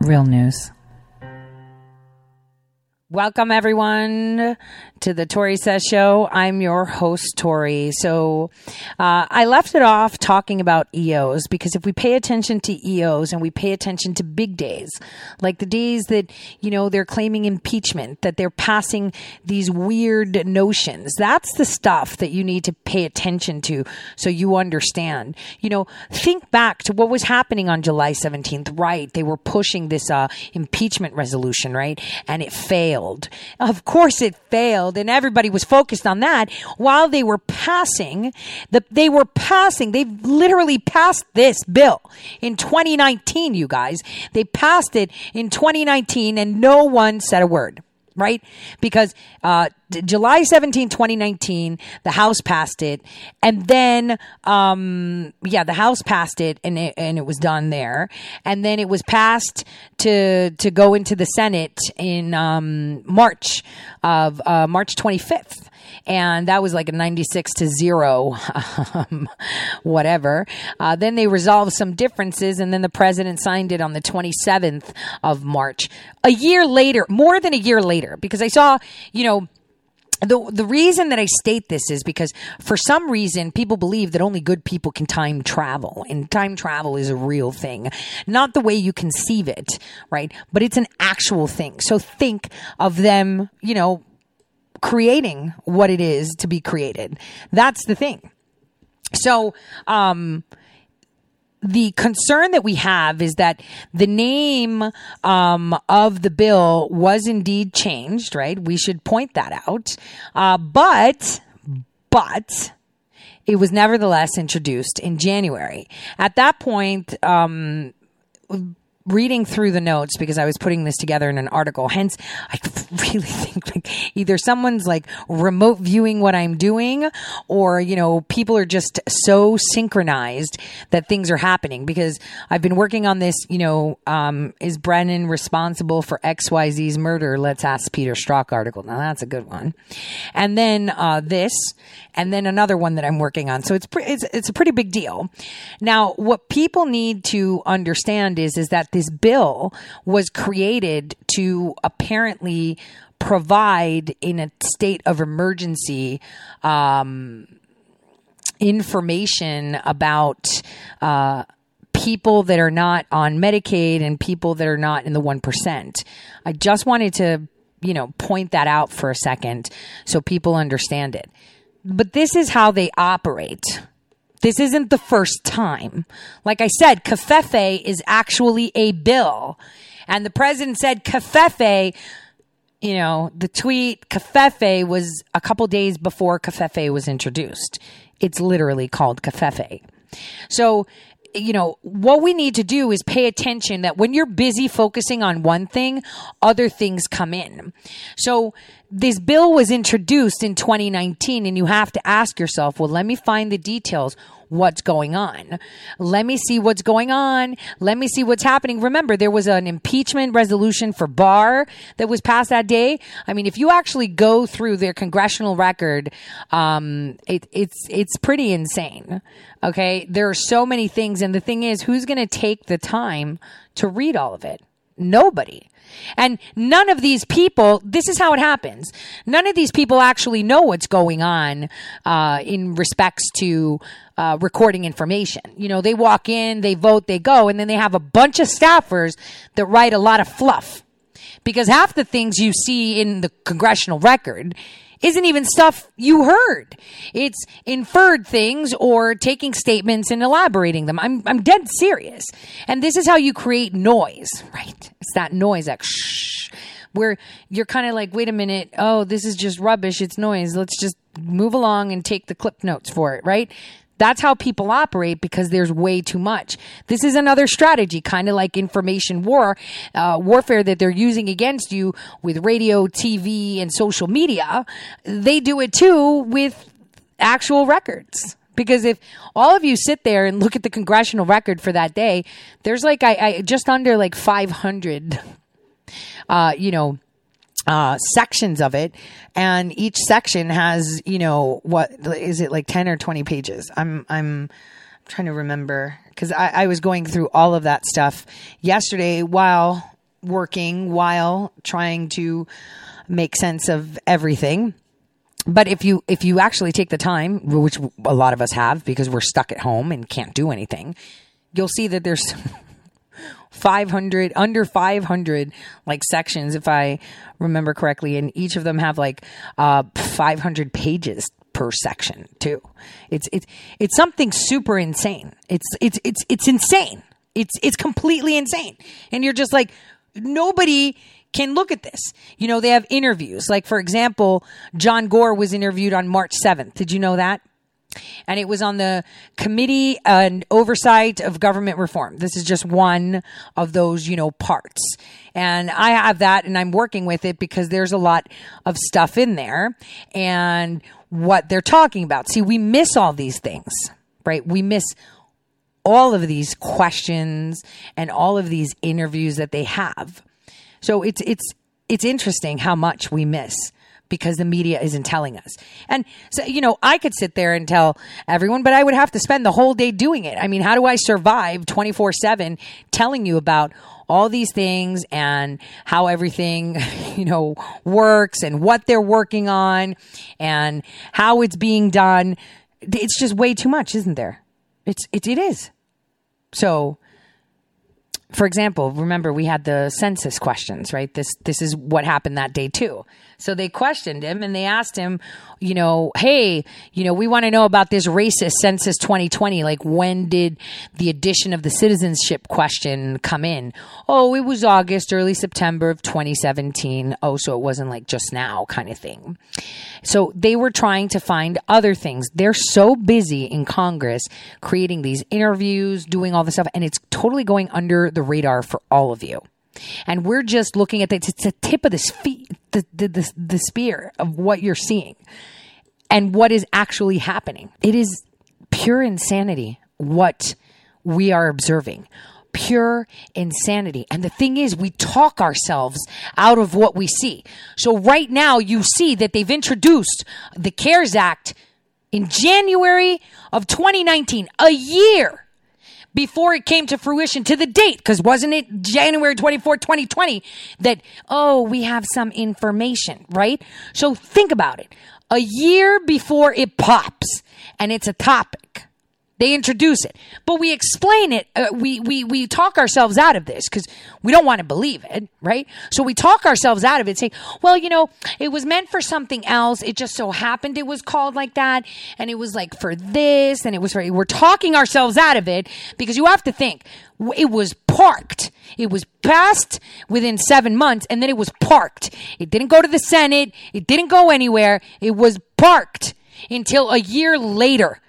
S1: Real news. Welcome everyone to the Tori Says Show. I'm your host, Tori. So uh, I left it off talking about EOs because if we pay attention to EOs and we pay attention to big days, like the days that, you know, they're claiming impeachment, that they're passing these weird notions, that's the stuff that you need to pay attention to so you understand. You know, think back to what was happening on July 17th, right? They were pushing this uh, impeachment resolution, right? And it failed. Of course it failed and everybody was focused on that while they were passing the, they were passing, they literally passed this bill in 2019, you guys. They passed it in 2019 and no one said a word right? Because uh, d- July 17, 2019, the House passed it, and then um, yeah, the House passed it, and it, and it was done there, and then it was passed to to go into the Senate in um, March of uh, March 25th and that was like a 96 to zero, um, whatever. Uh, then they resolved some differences, and then the president signed it on the 27th of March. A year later, more than a year later, because I saw, you know, the the reason that I state this is because for some reason people believe that only good people can time travel and time travel is a real thing not the way you conceive it right but it's an actual thing so think of them you know creating what it is to be created that's the thing so um the concern that we have is that the name um, of the bill was indeed changed, right? We should point that out. Uh, but, but, it was nevertheless introduced in January. At that point, um, reading through the notes because I was putting this together in an article. Hence, I *laughs* really think like either someone's like remote viewing what I'm doing or, you know, people are just so synchronized that things are happening because I've been working on this, you know, um, is Brennan responsible for XYZ's murder? Let's ask Peter Strzok article. Now that's a good one. And then, uh, this and then another one that I'm working on. So it's, pre- it's, it's a pretty big deal. Now, what people need to understand is, is that this bill was created to apparently provide in a state of emergency, um, information about, uh, people that are not on Medicaid and people that are not in the 1%. I just wanted to, you know, point that out for a second so people understand it. But this is how they operate. This isn't the first time. Like I said, Covfefe is actually a bill. And the president said Covfefe, you know, the tweet Covfefe was a couple days before Covfefe was introduced. It's literally called Covfefe. So, you know, what we need to do is pay attention that when you're busy focusing on one thing, other things come in. So this bill was introduced in 2019 and you have to ask yourself, well, let me find the details. What's going on? Let me see what's going on. Let me see what's happening. Remember, there was an impeachment resolution for Barr that was passed that day. I mean, if you actually go through their congressional record, um, it, it's it's pretty insane. Okay, there are so many things, and the thing is, who's going to take the time to read all of it? Nobody. And none of these people, this is how it happens. None of these people actually know what's going on uh, in respects to uh, recording information. You know, they walk in, they vote, they go, and then they have a bunch of staffers that write a lot of fluff. Because half the things you see in the congressional record isn't even stuff you heard. It's inferred things or taking statements and elaborating them. I'm, I'm dead serious. And this is how you create noise, *laughs* right? It's that noise, like shh, where you're kind of like, wait a minute. Oh, this is just rubbish. It's noise. Let's just move along and take the clip notes for it, right? That's how people operate because there's way too much. This is another strategy, kind of like information war, uh, warfare that they're using against you with radio, TV, and social media. They do it too with actual records. Because if all of you sit there and look at the congressional record for that day, there's like I, I just under like 500, uh, you know, uh, sections of it, and each section has, you know, what is it like ten or twenty pages? I'm I'm trying to remember because I, I was going through all of that stuff yesterday while working, while trying to make sense of everything. but if you if you actually take the time, which a lot of us have because we're stuck at home and can't do anything, you'll see that there's 500 under 500 like sections if I remember correctly and each of them have like uh 500 pages per section too. It's it's it's something super insane. It's it's it's it's insane. It's it's completely insane. And you're just like nobody can look at this. You know, they have interviews. Like, for example, John Gore was interviewed on March 7th. Did you know that? And it was on the Committee and Oversight of Government Reform. This is just one of those, you know, parts. And I have that and I'm working with it because there's a lot of stuff in there and what they're talking about. See, we miss all these things, right? We miss all of these questions and all of these interviews that they have. So it's it's it's interesting how much we miss because the media isn't telling us. And so you know, I could sit there and tell everyone, but I would have to spend the whole day doing it. I mean, how do I survive 24/7 telling you about all these things and how everything, *laughs* you know, works and what they're working on and how it's being done? It's just way too much, isn't there? It's it, it is. So for example, remember we had the census questions, right? This this is what happened that day too. So they questioned him and they asked him, you know, hey, you know, we want to know about this racist census 2020. Like, when did the addition of the citizenship question come in? Oh, it was August, early September of 2017. Oh, so it wasn't like just now kind of thing. So they were trying to find other things. They're so busy in Congress creating these interviews, doing all this stuff, and it's totally going under the radar for all of you. And we're just looking at the, it's the tip of the, spe- the, the, the, the spear of what you're seeing and what is actually happening. It is pure insanity what we are observing. Pure insanity. And the thing is, we talk ourselves out of what we see. So right now, you see that they've introduced the CARES Act in January of 2019, a year before it came to fruition to the date. Because wasn't it january 24 2020 that oh we have some information right? So think about it. A year before it pops and it's a topic they introduce it. But we explain it uh, we, we we talk ourselves out of this because we don't want to believe it right? So we talk ourselves out of it saying well you know it was meant for something else. It just so happened it was called like that and it was like for this and it was for we're talking ourselves out of it because you have to think it was parked. It was passed within seven months and then it was parked. It didn't go to the senate. It didn't go anywhere. It was parked until a year later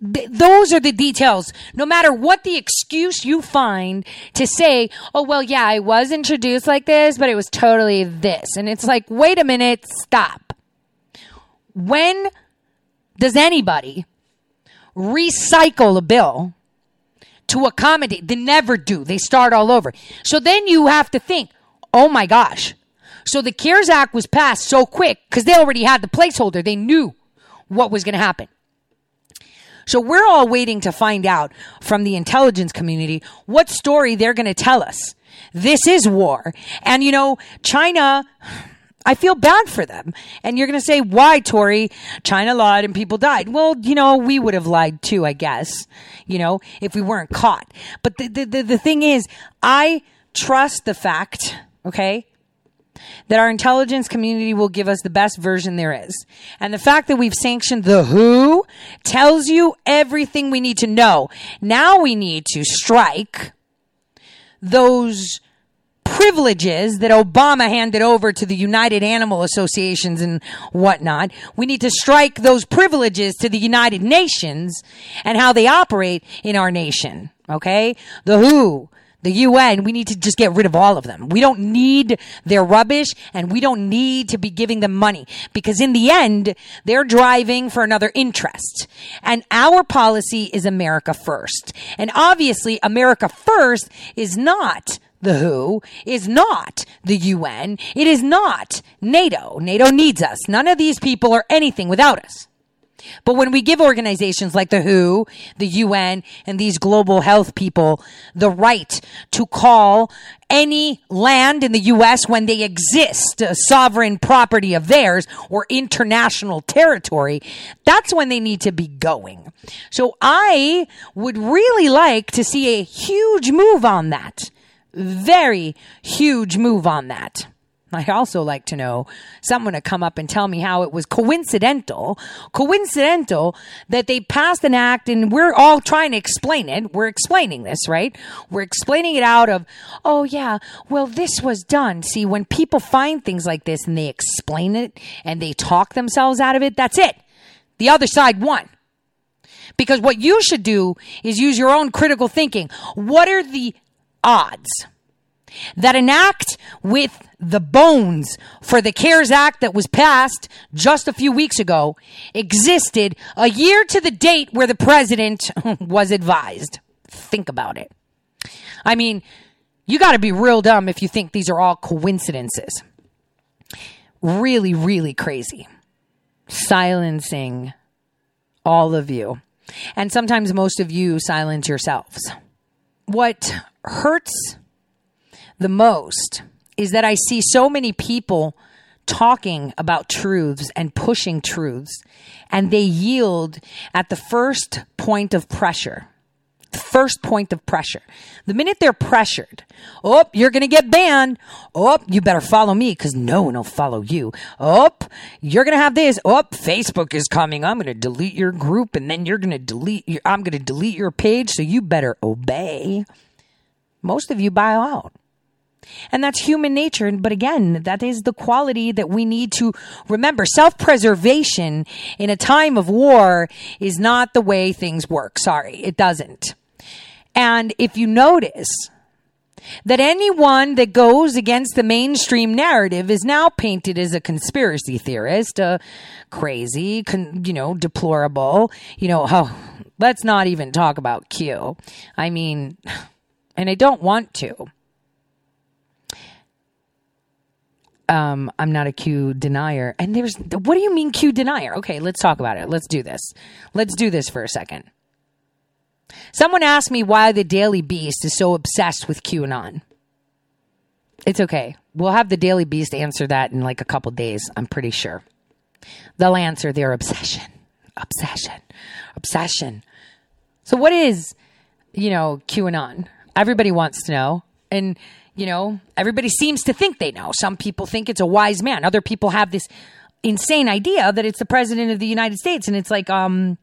S1: Th- those are the details. No matter what the excuse you find to say, oh, well, yeah, I was introduced like this, but it was totally this. And it's like, wait a minute, stop. When does anybody recycle a bill to accommodate? They never do. They start all over. So then you have to think, oh my gosh. So the CARES Act was passed so quick because they already had the placeholder. They knew what was going to happen. So we're all waiting to find out from the intelligence community what story they're going to tell us. This is war. And you know, China, I feel bad for them. And you're going to say, why, Tori? China lied and people died. Well, you know, we would have lied too, I guess, you know, if we weren't caught. But the, the, the, the thing is, I trust the fact, okay, that our intelligence community will give us the best version there is. And the fact that we've sanctioned the WHO tells you everything we need to know. Now we need to strike those privileges that Obama handed over to the United Animal Associations and whatnot. We need to strike those privileges to the United Nations and how they operate in our nation. Okay? The WHO, the UN, we need to just get rid of all of them. We don't need their rubbish and we don't need to be giving them money because in the end, they're driving for another interest. And our policy is America first. And obviously, America first is not the WHO, is not the UN, it is not NATO. NATO needs us. None of these people are anything without us. But when we give organizations like the WHO, the UN, and these global health people the right to call any land in the U.S. when they exist a sovereign property of theirs or international territory, that's when they need to be going. So I would really like to see a huge move on that. Very huge move on that. I'd also like to know someone to come up and tell me how it was coincidental, coincidental that they passed an act and we're all trying to explain it. We're explaining this, right? We're explaining it out of, oh yeah, well, this was done. See, when people find things like this and they explain it and they talk themselves out of it, that's it. The other side won. Because what you should do is use your own critical thinking. What are the odds? That an act with the bones for the CARES Act that was passed just a few weeks ago existed a year to the date where the president *laughs* was advised. Think about it. I mean, you got to be real dumb if you think these are all coincidences. Really, really crazy. Silencing all of you. And sometimes most of you silence yourselves. What hurts the most is that I see so many people talking about truths and pushing truths, and they yield at the first point of pressure. The first point of pressure. The minute they're pressured, oh, you're going to get banned. Oh, you better follow me because no one will follow you. Oh, you're going to have this. Oh, Facebook is coming. I'm going to delete your group and then you're going to delete your, I'm going to delete your page. So you better obey. Most of you buy out. And that's human nature. But again, that is the quality that we need to remember. Self preservation in a time of war is not the way things work. Sorry, it doesn't. And if you notice, that anyone that goes against the mainstream narrative is now painted as a conspiracy theorist, a crazy, con, you know, deplorable, you know, oh, let's not even talk about Q. I mean, *sighs* and I don't want to. Um, I'm not a Q denier. And there's, what do you mean Q denier? Okay, let's talk about it. Let's do this. Let's do this for a second. Someone asked me why the Daily Beast is so obsessed with QAnon. It's okay. We'll have the Daily Beast answer that in like a couple days, I'm pretty sure. They'll answer their obsession. Obsession. Obsession. So, what is, you know, QAnon? Everybody wants to know. And you know, everybody seems to think they know. Some people think it's a wise man. Other people have this insane idea that it's the president of the United States. And it's like, um,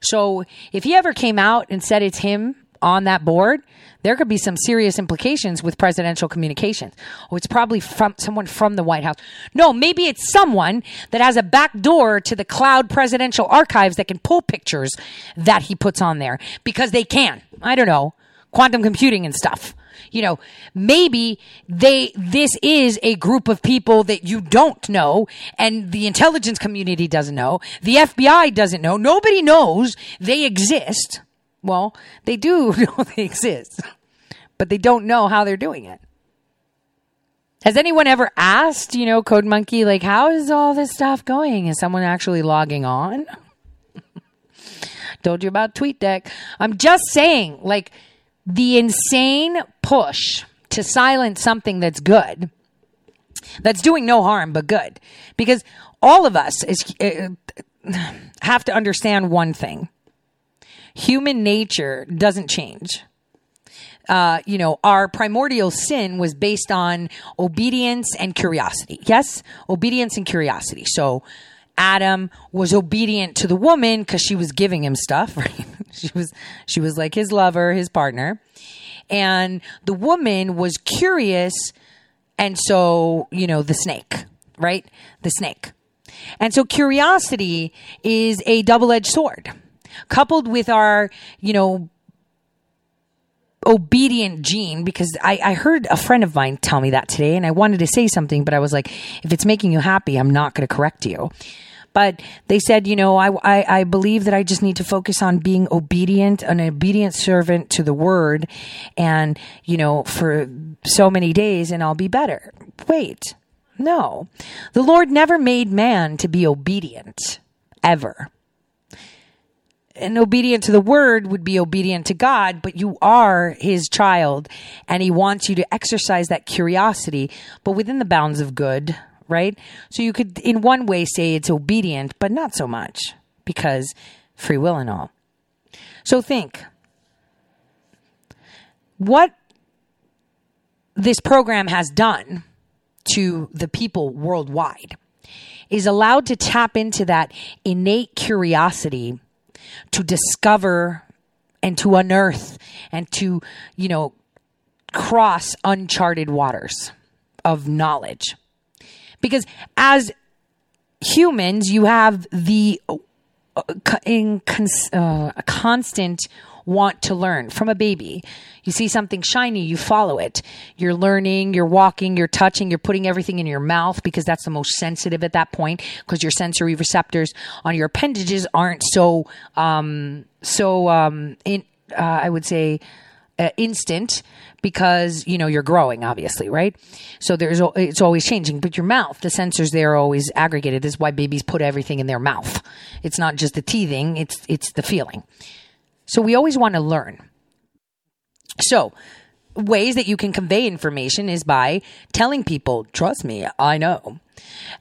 S1: so if he ever came out and said it's him on that board, there could be some serious implications with presidential communications. Oh, it's probably from someone from the White House. No, maybe it's someone that has a back door to the cloud presidential archives that can pull pictures that he puts on there because they can. I don't know. Quantum computing and stuff you know, maybe they, this is a group of people that you don't know and the intelligence community doesn't know. The FBI doesn't know. Nobody knows they exist. Well, they do *laughs* know they exist, but they don't know how they're doing it. Has anyone ever asked, you know, Code Monkey, like, how is all this stuff going? Is someone actually logging on? *laughs* Told you about TweetDeck. I'm just saying, like, the insane push to silence something that's good, that's doing no harm but good, because all of us is, uh, *sighs* have to understand one thing human nature doesn't change. Uh, you know, our primordial sin was based on obedience and curiosity. Yes, obedience and curiosity. So, Adam was obedient to the woman because she was giving him stuff, *laughs* right? she was she was like his lover, his partner. And the woman was curious and so, you know, the snake, right? The snake. And so curiosity is a double-edged sword. Coupled with our, you know, obedient gene because I, I heard a friend of mine tell me that today and I wanted to say something, but I was like, if it's making you happy, I'm not going to correct you. But they said, you know, I, I, I believe that I just need to focus on being obedient, an obedient servant to the word, and, you know, for so many days and I'll be better. Wait, no. The Lord never made man to be obedient, ever. And obedient to the word would be obedient to God, but you are his child and he wants you to exercise that curiosity, but within the bounds of good, right? So you could, in one way, say it's obedient, but not so much because free will and all. So think what this program has done to the people worldwide is allowed to tap into that innate curiosity to discover and to unearth and to, you know, cross uncharted waters of knowledge. Because as humans, you have the uh, in cons- uh, constant want to learn from a baby. You see something shiny, you follow it. You're learning, you're walking, you're touching, you're putting everything in your mouth because that's the most sensitive at that point because your sensory receptors on your appendages aren't so, um, so, um, in, uh, I would say, uh, instant because you know you're growing obviously right so there's it's always changing but your mouth the sensors there are always aggregated this is why babies put everything in their mouth it's not just the teething it's it's the feeling so we always want to learn. So, ways that you can convey information is by telling people, trust me, I know.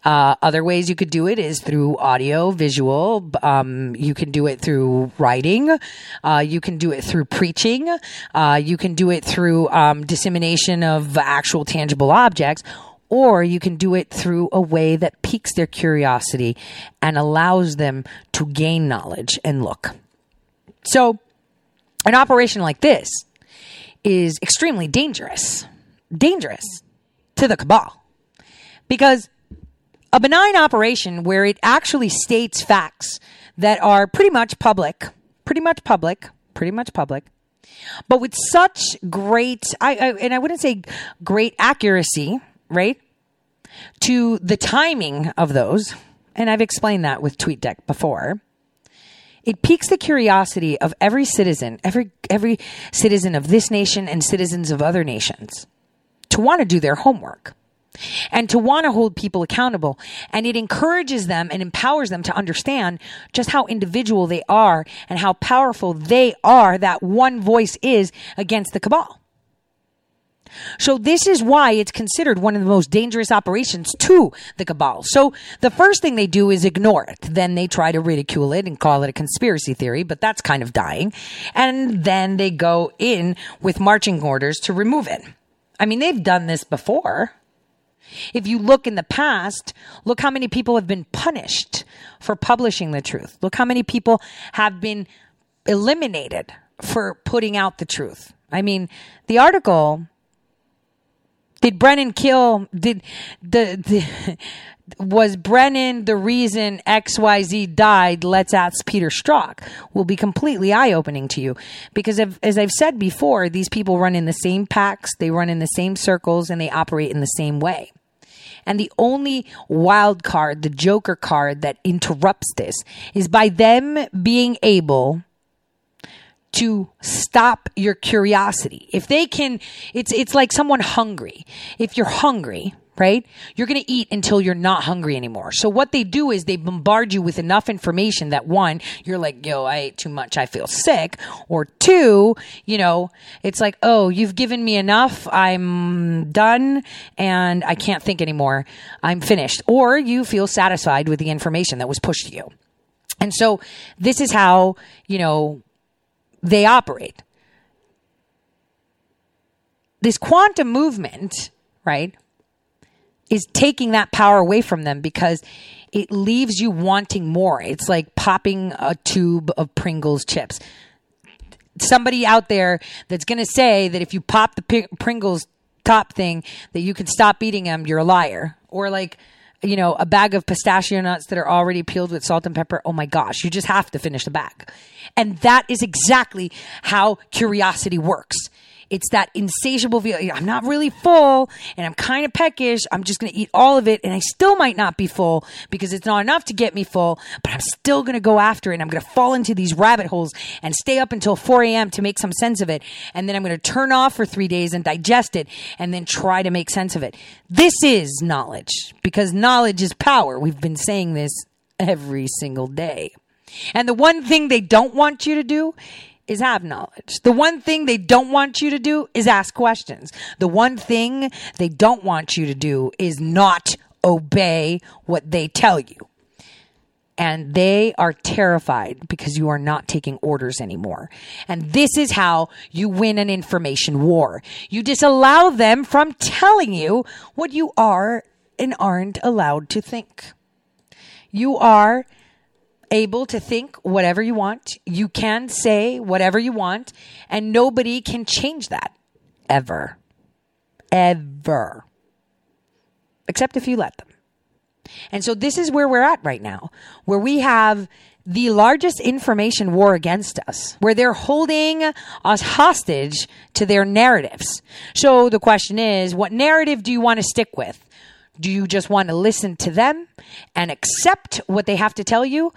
S1: Uh, other ways you could do it is through audio, visual. Um, you can do it through writing. Uh, you can do it through preaching. Uh, you can do it through um, dissemination of actual tangible objects. Or you can do it through a way that piques their curiosity and allows them to gain knowledge and look. So, an operation like this is extremely dangerous, dangerous to the cabal because a benign operation where it actually states facts that are pretty much public, pretty much public, pretty much public, but with such great, I, I and I wouldn't say great accuracy, right, to the timing of those. And I've explained that with TweetDeck before it piques the curiosity of every citizen, every every citizen of this nation and citizens of other nations to want to do their homework and to want to hold people accountable. And it encourages them and empowers them to understand just how individual they are and how powerful they are, that one voice is against the cabal. So this is why it's considered one of the most dangerous operations to the cabal. So the first thing they do is ignore it. Then they try to ridicule it and call it a conspiracy theory, but that's kind of dying. And then they go in with marching orders to remove it. I mean, they've done this before. If you look in the past, look how many people have been punished for publishing the truth. Look how many people have been eliminated for putting out the truth. I mean, the article did Brennan kill? Did the, the was Brennan the reason XYZ died? Let's ask Peter Strzok. Will be completely eye opening to you because, as I've said before, these people run in the same packs, they run in the same circles, and they operate in the same way. And the only wild card, the joker card that interrupts this is by them being able to stop your curiosity. If they can, it's, it's like someone hungry. If you're hungry, right? You're going to eat until you're not hungry anymore. So what they do is they bombard you with enough information that one, you're like, yo, I ate too much. I feel sick. Or two, you know, it's like, oh, you've given me enough. I'm done and I can't think anymore. I'm finished. Or you feel satisfied with the information that was pushed to you. And so this is how, you know, they operate. This quantum movement, right, is taking that power away from them because it leaves you wanting more. It's like popping a tube of Pringles chips. Somebody out there that's going to say that if you pop the Pringles top thing that you can stop eating them, you're a liar. Or like, you know, a bag of pistachio nuts that are already peeled with salt and pepper. Oh my gosh, you just have to finish the bag. And that is exactly how curiosity works. It's that insatiable feeling. I'm not really full and I'm kind of peckish. I'm just going to eat all of it and I still might not be full because it's not enough to get me full, but I'm still going to go after it. And I'm going to fall into these rabbit holes and stay up until 4 a.m. to make some sense of it. And then I'm going to turn off for three days and digest it and then try to make sense of it. This is knowledge because knowledge is power. We've been saying this every single day. And the one thing they don't want you to do is have knowledge. The one thing they don't want you to do is ask questions. The one thing they don't want you to do is not obey what they tell you. And they are terrified because you are not taking orders anymore. And this is how you win an information war. You disallow them from telling you what you are and aren't allowed to think. You are able to think whatever you want. You can say whatever you want, and nobody can change that ever. Ever. Except if you let them. And so this is where we're at right now, where we have the largest information war against us, where they're holding us hostage to their narratives. So the question is, what narrative do you want to stick with? Do you just want to listen to them and accept what they have to tell you?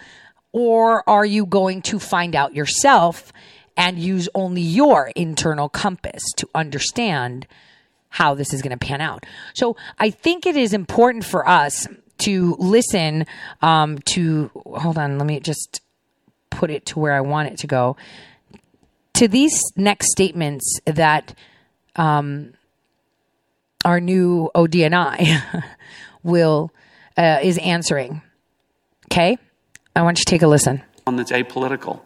S1: Or are you going to find out yourself and use only your internal compass to understand how this is going to pan out? So I think it is important for us to listen um, to, hold on, let me just put it to where I want it to go. To these next statements that um, our new ODNI *laughs* will uh, is answering. Okay, I want you to take a listen.
S3: One that's apolitical.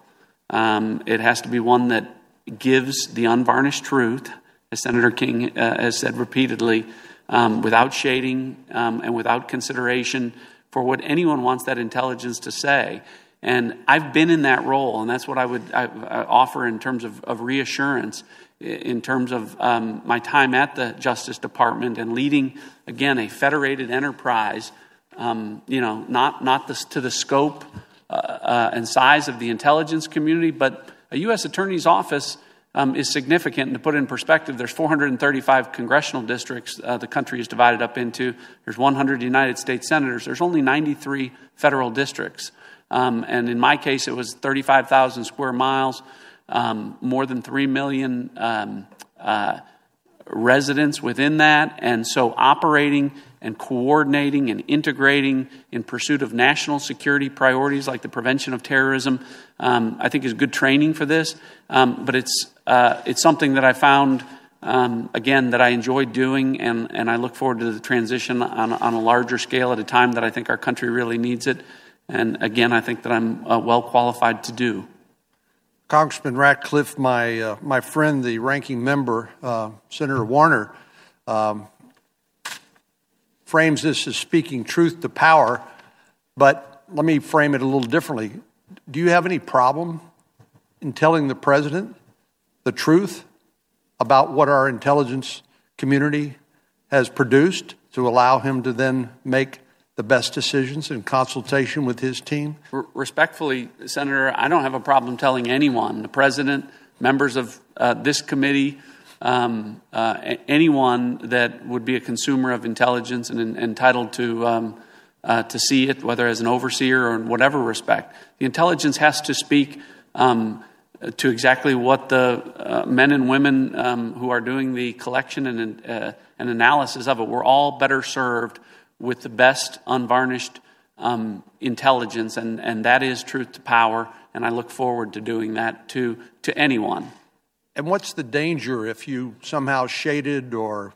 S3: Um, it has to be one that gives the unvarnished truth, as Senator King uh, has said repeatedly, um, without shading um, and without consideration for what anyone wants that intelligence to say. And I've been in that role, and that's what I would I, I offer in terms of, of, reassurance, in terms of um, my time at the Justice Department and leading, again, a federated enterprise. Um, you know, not not the, to the scope uh, uh, and size of the intelligence community, but a U.S. Attorney's Office um, is significant. And to put it in perspective, there's 435 congressional districts uh, the country is divided up into. There's 100 United States senators. There's only 93 federal districts. Um, and in my case, it was 35,000 square miles, um, more than 3 million um, uh, residents within that. And so operating and coordinating and integrating in pursuit of national security priorities like the prevention of terrorism, um, I think is good training for this. Um, but it's, uh, it's something that I found, um, again, that I enjoyed doing, and, and I look forward to the transition on, on a larger scale at a time that I think our country really needs it. And again, I think that I'm uh, well qualified to do.
S15: Congressman Ratcliffe, my, uh, my friend, the ranking member, uh, Senator Warner, um, frames this as speaking truth to power, but let me frame it a little differently. Do you have any problem in telling the president the truth about what our intelligence community has produced to allow him to then make the best decisions in consultation with his team?
S3: Respectfully, Senator, I don't have a problem telling anyone, the president, members of uh, this committee, um, uh, anyone that would be a consumer of intelligence and, and entitled to, um, uh, to see it, whether as an overseer or in whatever respect. The intelligence has to speak um, to exactly what the uh, men and women um, who are doing the collection and, uh, and analysis of it. We're all better served with the best unvarnished um, intelligence, and, and that is truth to power. And I look forward to doing that to, to anyone.
S15: And what's the danger if you somehow shaded or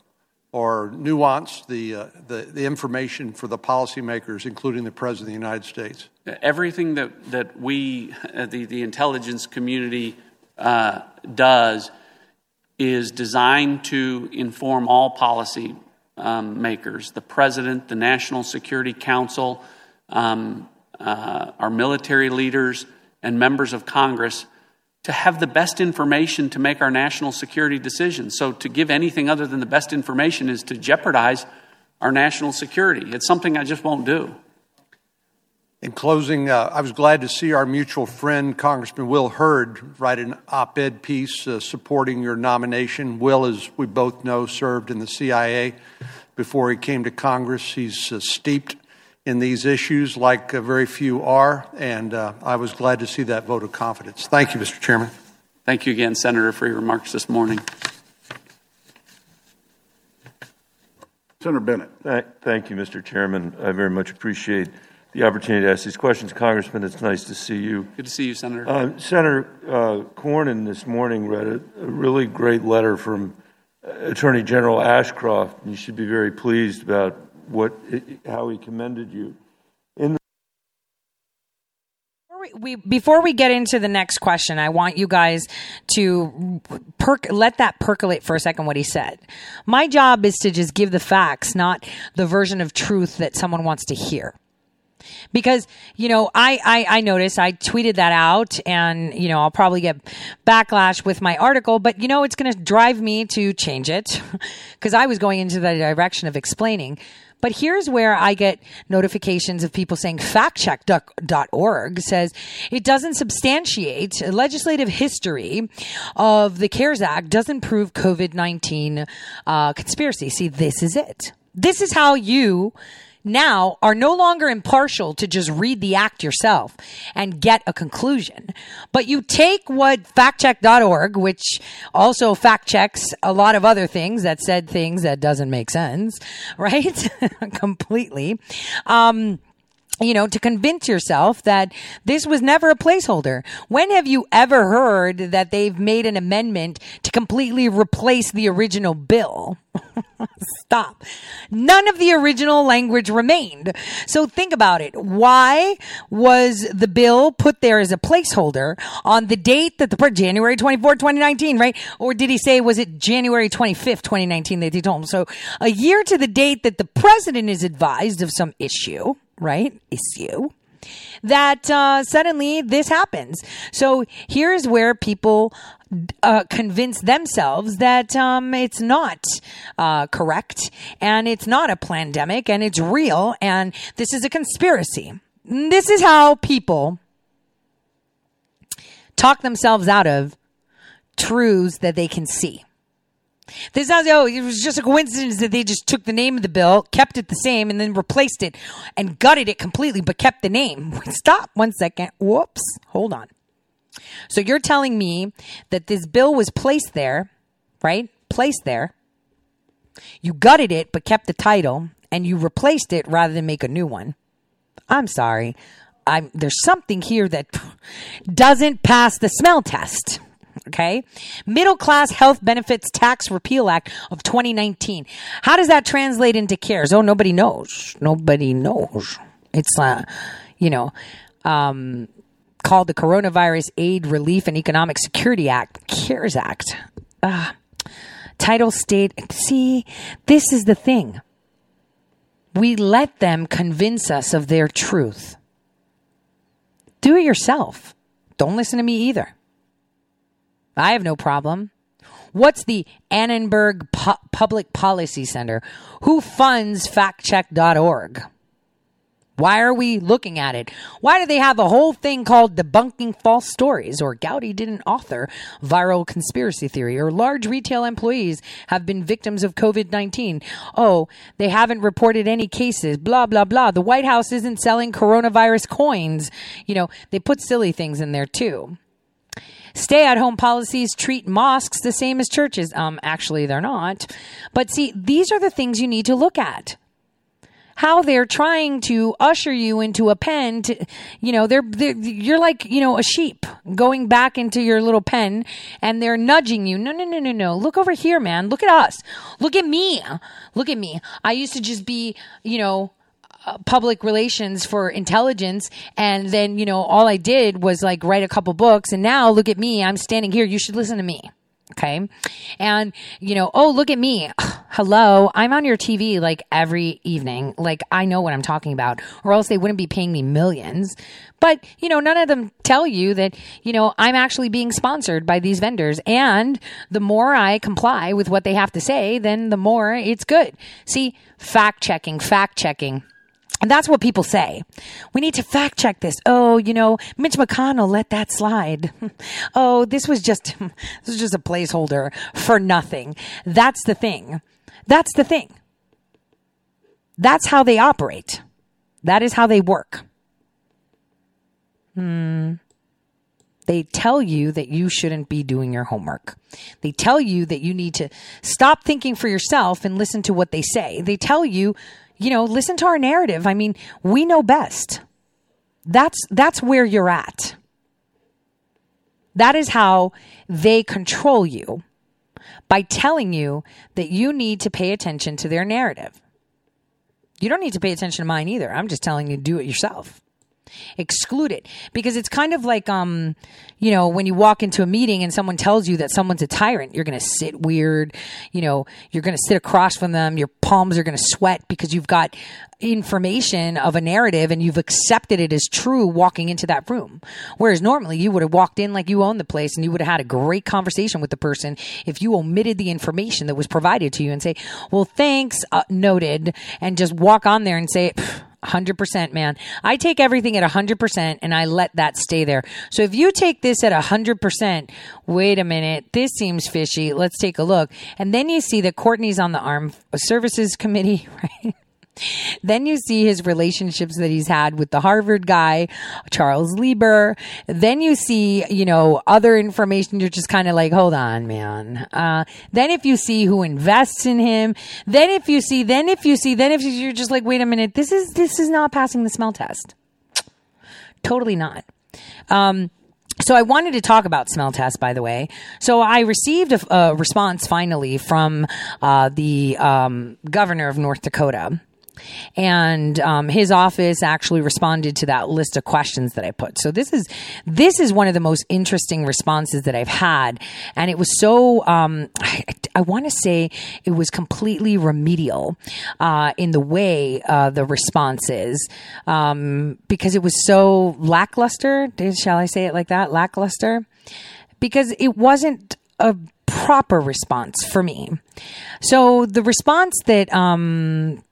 S15: or nuanced the, uh, the, the information for the policymakers, including the President of the United States?
S3: Everything that, that we, uh, the, the intelligence community, uh, does is designed to inform all policy um, makers the President, the National Security Council, um, uh, our military leaders, and members of Congress to have the best information to make our national security decisions. So, to give anything other than the best information is to jeopardize our national security. It's something I just won't do.
S15: In closing, uh, I was glad to see our mutual friend, Congressman Will Hurd, write an op ed piece uh, supporting your nomination. Will, as we both know, served in the CIA before he came to Congress. He's uh, steeped in these issues like uh, very few are, and uh, I was glad to see that vote of confidence. Thank you, Mr. Chairman.
S3: Thank you again, Senator, for your remarks this morning.
S5: Senator Bennet.
S16: Thank you, Mr. Chairman. I very much appreciate the opportunity to ask these questions. Congressman, it's nice to see you.
S3: Good to see you, Senator.
S16: Uh, Senator uh, Cornyn this morning read a, a, really great letter from Attorney General Ashcroft. You should be very pleased about what how he commended you. In
S1: we before we get into the next question, I want you guys to perk let that percolate for a second what he said. My job is to just give the facts, not the version of truth that someone wants to hear. Because, you know, I, I, I noticed I tweeted that out and, you know, I'll probably get backlash with my article, but you know, it's going to drive me to change it *laughs* because I was going into the direction of explaining but here's where I get notifications of people saying factcheck.org says it doesn't substantiate legislative history of the CARES Act doesn't prove COVID 19 uh, conspiracy. See, this is it. This is how you now are no longer impartial to just read the act yourself and get a conclusion. But you take what factcheck.org, which also fact checks a lot of other things that said things that doesn't make sense, *laughs* right? *laughs* Completely. Um, you know, to convince yourself that this was never a placeholder. When have you ever heard that they've made an amendment to completely replace the original bill? *laughs* Stop. None of the original language remained. So think about it. Why was the bill put there as a placeholder on the date that the January 24, 2019, right? Or did he say, was it January 25th, 2019 that he told him? So a year to the date that the president is advised of some issue, right? Issue that uh, suddenly this happens. So here's where people uh, convince themselves that um, it's not uh, correct and it's not a pandemic and it's real and this is a conspiracy. This is how people talk themselves out of truths that they can see. This sounds, oh, it was just a coincidence that they just took the name of the bill, kept it the same, and then replaced it and gutted it completely, but kept the name. *laughs* Stop one second. Whoops. Hold on. So you're telling me that this bill was placed there, right? Placed there. You gutted it, but kept the title, and you replaced it rather than make a new one. I'm sorry. I'm, there's something here that *laughs* doesn't pass the smell test. Okay. Middle Class Health Benefits Tax Repeal Act of 2019. How does that translate into CARES? Oh, nobody knows. Nobody knows. It's, uh, you know, um, called the Coronavirus Aid, Relief, and Economic Security Act, CARES Act. Uh, title state. See, this is the thing. We let them convince us of their truth. Do it yourself. Don't listen to me either. I have no problem. What's the Annenberg Pu- Public Policy Center? Who funds factcheck.org? Why are we looking at it? Why do they have a whole thing called debunking false stories or Gowdy didn't author viral conspiracy theory or large retail employees have been victims of COVID-19? Oh, they haven't reported any cases, blah, blah, blah. The White House isn't selling coronavirus coins. You know, they put silly things in there too. Stay at home policies treat mosques the same as churches. Um, actually, they're not. But see, these are the things you need to look at how they're trying to usher you into a pen to, you know, they're, they're, you're like, you know, a sheep going back into your little pen and they're nudging you. No, no, no, no, no. Look over here, man. Look at us. Look at me. Look at me. I used to just be, you know, uh, public relations for intelligence and then you know all i did was like write a couple books and now look at me i'm standing here you should listen to me okay? And you know oh look at me *sighs* hello i'm on your tv like every evening like i know what i'm talking about or else they wouldn't be paying me millions. But you know none of them tell you that you know i'm actually being sponsored by these vendors and the more i comply with what they have to say then the more it's good. See fact checking fact checking and that's what people say. We need to fact check this. Oh, you know, Mitch McConnell let that slide. *laughs* oh, this was just, *laughs* this was just a placeholder for nothing. That's the thing. That's the thing. That's how they operate. That is how they work. Hmm. They tell you that you shouldn't be doing your homework. They tell you that you need to stop thinking for yourself and listen to what they say. They tell you you know, listen to our narrative. I mean, we know best. That's that's where you're at. That is how they control you by telling you that you need to pay attention to their narrative. You don't need to pay attention to mine either. I'm just telling you do it yourself exclude it. Because it's kind of like um you know when you walk into a meeting and someone tells you that someone's a tyrant you're going to sit weird you know you're going to sit across from them your palms are going to sweat because you've got information of a narrative and you've accepted it as true walking into that room. Whereas normally you would have walked in like you own the place and you would have had a great conversation with the person if you omitted the information that was provided to you and say well thanks uh, noted and just walk on there and say 100% man. I take everything at 100% and I let that stay there. So if you take this at 100%, wait a minute, this seems fishy. Let's take a look. And then you see that Courtney's on the Armed Services Committee, *laughs* right? Then you see his relationships that he's had with the Harvard guy, Charles Lieber. Then you see, you know, other information. You're just kind of like, hold on, man. Uh, then if you see who invests in him, then if you see, then if you see, then if you're just like, wait a minute, this is, this is not passing the smell test. Totally not. Um, so I wanted to talk about smell test, by the way. So I received a, a response finally from uh, the um, governor of North Dakota and um, his office actually responded to that list of questions that I put. So this is this is one of the most interesting responses that I've had, and it was so um, I, I want to say it was completely remedial uh, in the way uh, the responses um, because it was so lackluster. Shall I say it like that? Lackluster, because it wasn't a proper response for me. So the response that um,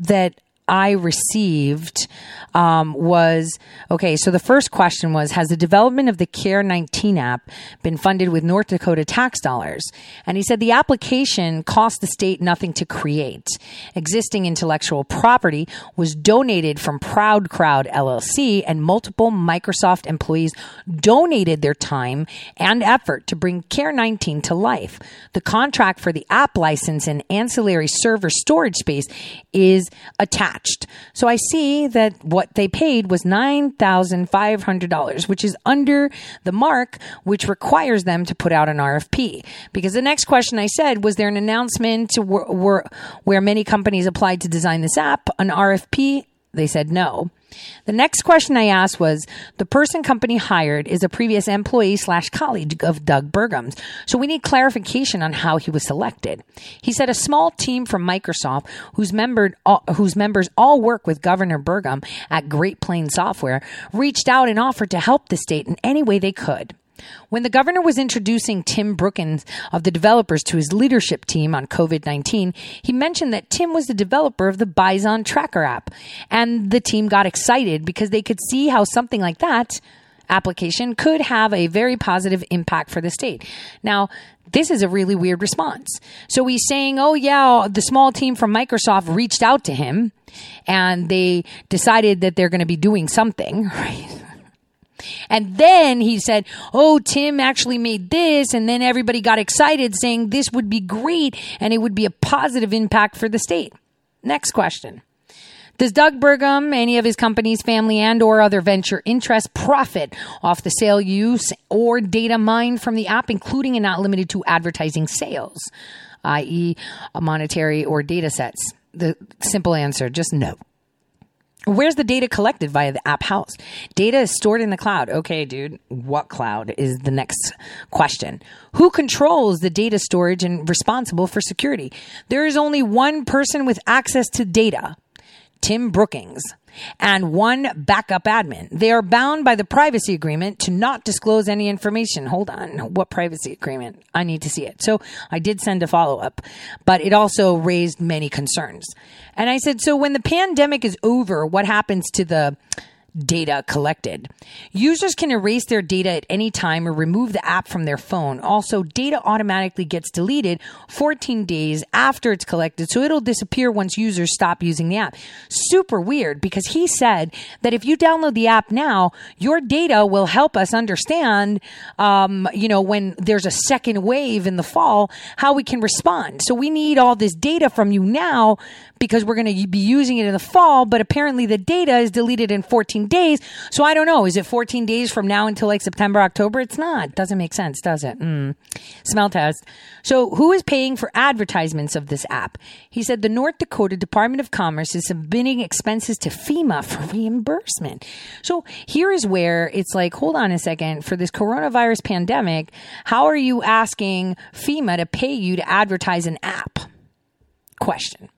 S1: that I received um, was okay. So the first question was Has the development of the CARE 19 app been funded with North Dakota tax dollars? And he said the application cost the state nothing to create. Existing intellectual property was donated from Proud Crowd LLC, and multiple Microsoft employees donated their time and effort to bring CARE 19 to life. The contract for the app license and ancillary server storage space is attached. So I see that what they paid was $9,500, which is under the mark, which requires them to put out an RFP. Because the next question I said, was there an announcement where, where many companies applied to design this app, an RFP? They said no. The next question I asked was the person company hired is a previous employee slash colleague of Doug Burgum's. So we need clarification on how he was selected. He said a small team from Microsoft whose, member, whose members all work with Governor Burgum at Great Plains Software reached out and offered to help the state in any way they could. When the governor was introducing Tim Brookins of the developers to his leadership team on COVID 19, he mentioned that Tim was the developer of the Bison Tracker app. And the team got excited because they could see how something like that application could have a very positive impact for the state. Now, this is a really weird response. So he's saying, oh, yeah, the small team from Microsoft reached out to him and they decided that they're going to be doing something, *laughs* right? And then he said, Oh, Tim actually made this. And then everybody got excited saying this would be great and it would be a positive impact for the state. Next question. Does Doug Burgum, any of his company's family and or other venture interests profit off the sale use or data mined from the app, including and not limited to advertising sales, i.e. monetary or data sets? The simple answer, just no. Where's the data collected via the app house? Data is stored in the cloud. Okay, dude, what cloud is the next question? Who controls the data storage and responsible for security? There is only one person with access to data. Tim Brookins and one backup admin. They are bound by the privacy agreement to not disclose any information. Hold on. What privacy agreement? I need to see it. So I did send a follow up, but it also raised many concerns. And I said, so when the pandemic is over, what happens to the data collected. Users can erase their data at any time or remove the app from their phone. Also, data automatically gets deleted 14 days after it's collected, so it'll disappear once users stop using the app. Super weird because he said that if you download the app now, your data will help us understand, um, you know, when there's a second wave in the fall, how we can respond. So we need all this data from you now because we're going to be using it in the fall, but apparently the data is deleted in 14 days. So I don't know. Is it 14 days from now until like September, October? It's not. Doesn't make sense, does it? Mm. Smell test. So who is paying for advertisements of this app? He said the North Dakota Department of Commerce is submitting expenses to FEMA *laughs* for reimbursement. So here is where it's like, hold on a second. For this coronavirus pandemic, how are you asking FEMA to pay you to advertise an app? Question.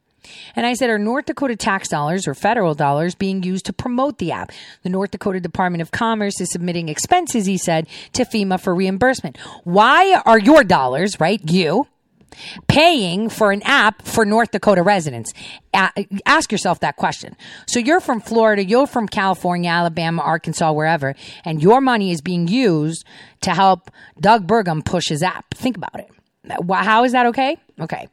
S1: And I said, are North Dakota tax dollars or federal dollars being used to promote the app? The North Dakota Department of Commerce is submitting expenses, he said, to FEMA for reimbursement. Why are your dollars, right? You, paying for an app for North Dakota residents? Ask yourself that question. So you're from Florida, you're from California, Alabama, Arkansas, wherever, and your money is being used to help Doug Burgum push his app. Think about it. How is that okay? Okay.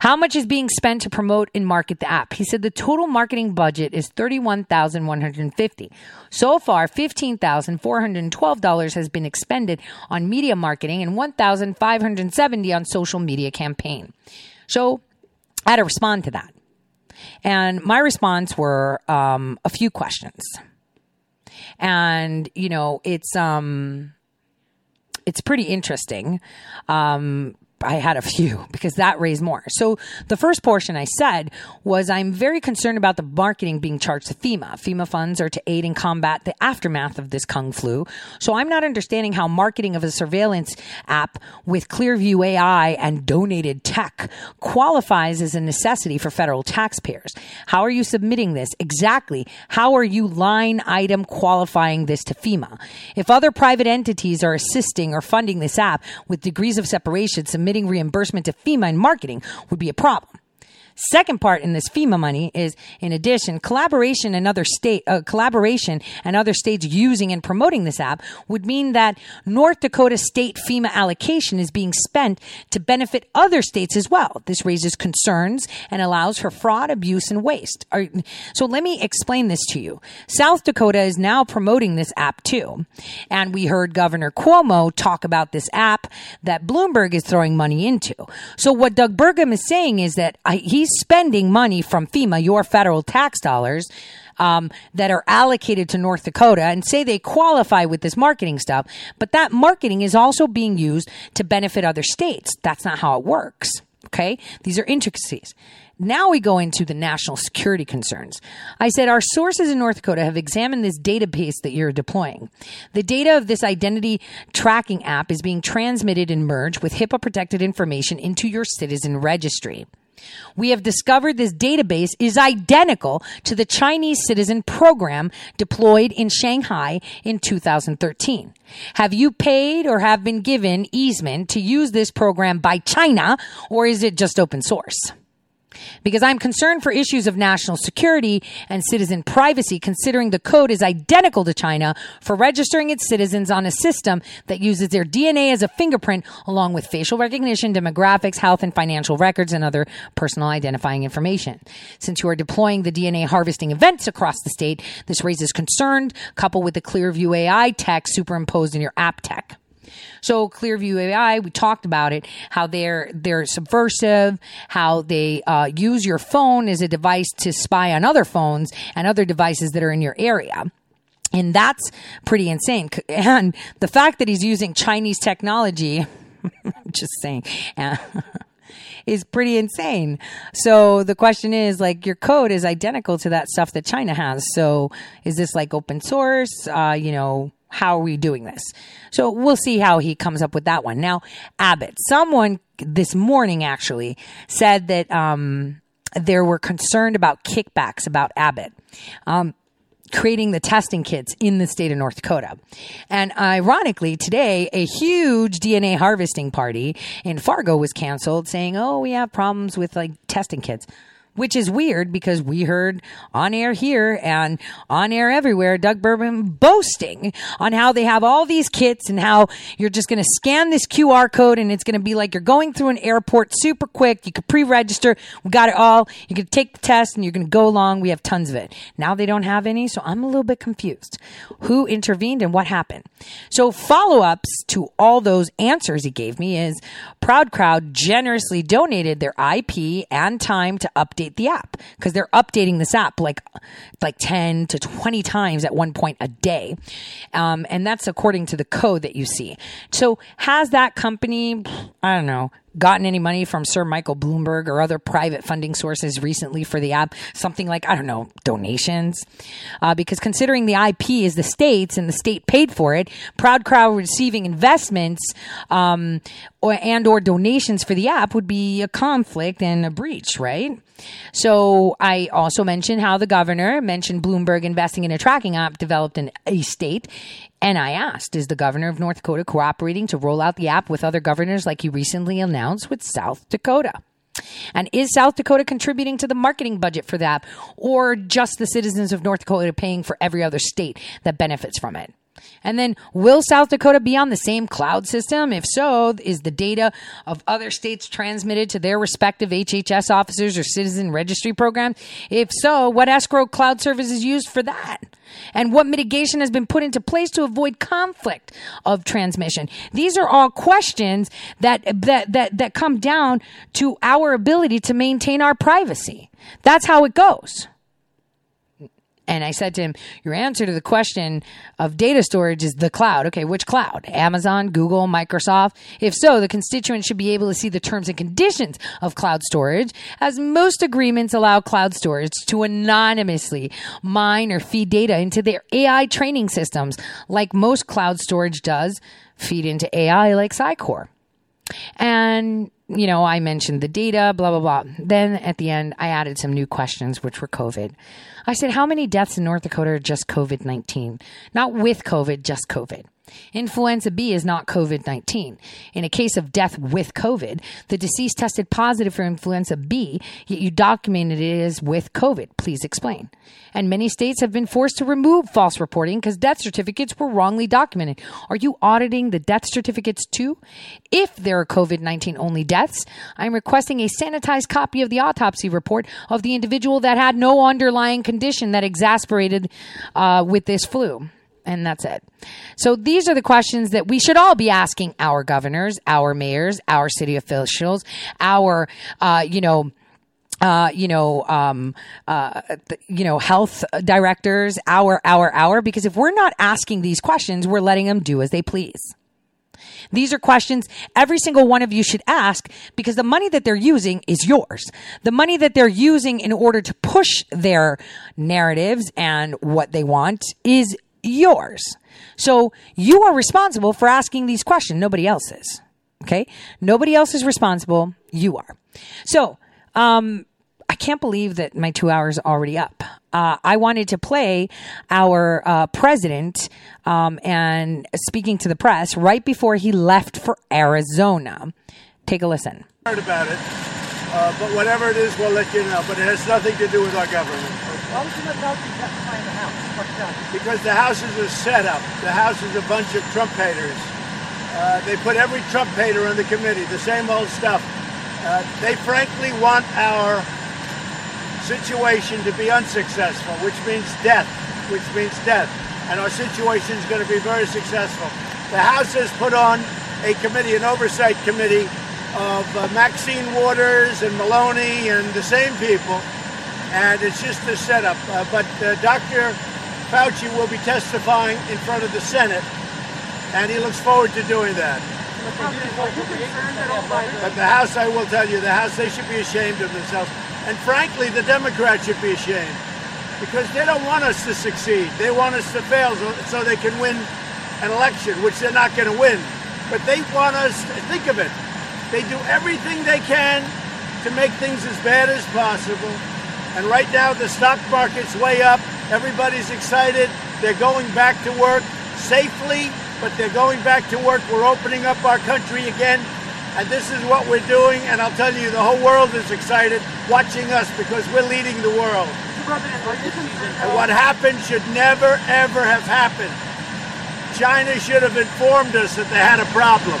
S1: How much is being spent to promote and market the app? He said the total marketing budget is 31,150. So far, $15,412 has been expended on media marketing and 1,570 on social media campaign. So I had to respond to that. And my response were um, a few questions. And, you know, it's um it's pretty interesting. Um I had a few because that raised more. So the first portion I said was I'm very concerned about the marketing being charged to FEMA. FEMA funds are to aid and combat the aftermath of this Kung flu. So I'm not understanding how marketing of a surveillance app with Clearview AI and donated tech qualifies as a necessity for federal taxpayers. How are you submitting this? Exactly. How are you line item qualifying this to FEMA? If other private entities are assisting or funding this app with degrees of separation, submitting reimbursement to FEMA marketing would be a problem. Second part in this FEMA money is, in addition, collaboration and other state uh, collaboration and other states using and promoting this app would mean that North Dakota state FEMA allocation is being spent to benefit other states as well. This raises concerns and allows for fraud, abuse, and waste. So let me explain this to you. South Dakota is now promoting this app too, and we heard Governor Cuomo talk about this app that Bloomberg is throwing money into. So what Doug Burgum is saying is that I, he's spending money from FEMA, your federal tax dollars, um, that are allocated to North Dakota and say they qualify with this marketing stuff, but that marketing is also being used to benefit other states. That's not how it works. Okay. These are intricacies. Now we go into the national security concerns. I said our sources in North Dakota have examined this database that you're deploying. The data of this identity tracking app is being transmitted and merged with HIPAA protected information into your citizen registry. We have discovered this database is identical to the Chinese citizen program deployed in Shanghai in 2013. Have you paid or have been given easement to use this program by China or is it just open source? Because I'm concerned for issues of national security and citizen privacy, considering the code is identical to China for registering its citizens on a system that uses their DNA as a fingerprint along with facial recognition, demographics, health and financial records, and other personal identifying information. Since you are deploying the DNA harvesting events across the state, this raises concern coupled with the Clearview AI tech superimposed in your app tech. So Clearview AI, we talked about it, how they're they're subversive, how they uh, use your phone as a device to spy on other phones and other devices that are in your area. And that's pretty insane. And the fact that he's using Chinese technology, I'm *laughs* just saying, *laughs* is pretty insane. So the question is like your code is identical to that stuff that China has. So is this like open source? Uh, you know, how are we doing this? So we'll see how he comes up with that one. Now, Abbott, someone this morning actually said that um, there were concerned about kickbacks about Abbott. Um, creating the testing kits in the state of North Dakota. And ironically, today, a huge DNA harvesting party in Fargo was canceled saying, oh, we have problems with like testing kits which is weird because we heard on air here and on air everywhere Doug Burgum boasting on how they have all these kits and how you're just going to scan this QR code and it's going to be like you're going through an airport super quick. You could pre-register. We got it all. You can take the test and you're going to go along. We have tons of it. Now they don't have any, so I'm a little bit confused. Who intervened and what happened? So follow-ups to all those answers he gave me is Proud Crowd generously donated their IP and time to update update the app because they're updating this app like like 10 to 20 times at one point a day. Um, and that's according to the code that you see. So has that company, I don't know, gotten any money from Sir Michael Bloomberg or other private funding sources recently for the app? Something like, I don't know, donations? Uh, because considering the IP is the state's and the state paid for it, Proud Crowd receiving investments um, or, and or donations for the app would be a conflict and a breach, right? So I also mentioned how the governor mentioned Bloomberg investing in a tracking app developed in a state. And I asked, is the governor of North Dakota cooperating to roll out the app with other governors like he recently announced with South Dakota? And is South Dakota contributing to the marketing budget for the app or just the citizens of North Dakota paying for every other state that benefits from it? And then, will South Dakota be on the same cloud system? If so, is the data of other states transmitted to their respective HHS officers or citizen registry programs? If so, what escrow cloud service is used for that? And what mitigation has been put into place to avoid conflict of transmission? These are all questions that, that, that, that come down to our ability to maintain our privacy. That's how it goes. And I said to him, Your answer to the question of data storage is the cloud. Okay, which cloud? Amazon, Google, Microsoft? If so, the constituent should be able to see the terms and conditions of cloud storage, as most agreements allow cloud storage to anonymously mine or feed data into their AI training systems, like most cloud storage does feed into AI like Sitecore. And, you know, I mentioned the data, blah, blah, blah. Then at the end, I added some new questions, which were COVID. I said, How many deaths in North Dakota are just COVID 19? Not with COVID, just COVID. Influenza B is not COVID 19. In a case of death with COVID, the deceased tested positive for influenza B, yet you documented it as with COVID. Please explain. And many states have been forced to remove false reporting because death certificates were wrongly documented. Are you auditing the death certificates too? If there are COVID 19 only deaths, I'm requesting a sanitized copy of the autopsy report of the individual that had no underlying condition that exasperated uh, with this flu and that's it. So these are the questions that we should all be asking our governors, our mayors, our city officials, our, uh, you know, uh, you know, um, uh, you know, health directors, our, our, our, because if we're not asking these questions, we're letting them do as they please. These are questions every single one of you should ask because the money that they're using is yours. The money that they're using in order to push their narratives and what they want is yours. So you are responsible for asking these questions. Nobody else is. Okay. Nobody else is responsible. You are. So, um, I can't believe that my two hours are already up. Uh, I wanted to play our uh, president um, and speaking to the press right before he left for Arizona. Take a listen.
S6: Heard about it, uh, but whatever it is, we'll let you know. But it has nothing to do with our government. Because the House is a setup. The House is a bunch of Trump haters. Uh, they put every Trump hater on the committee, the same old stuff. Uh, they frankly want our situation to be unsuccessful, which means death, which means death. And our situation is going to be very successful. The House has put on a committee, an oversight committee of uh, Maxine Waters and Maloney and the same people, and it's just a setup. Uh, but uh, Dr. Fauci will be testifying in front of the Senate, and he looks forward to doing that. But the House, I will tell you, the House, they should be ashamed of themselves. And frankly, the Democrats should be ashamed because they don't want us to succeed. They want us to fail so, they can win an election, which they're not going to win. But they want us to think of it. They do everything they can to make things as bad as possible. And right now, the stock market's way up. Everybody's excited. They're going back to work safely, but they're going back to work. We're opening up our country again. And this is what we're doing. And I'll tell you, the whole world is excited watching us because we're leading the world. And what happened should never, ever have happened. China should have informed us that they had a problem.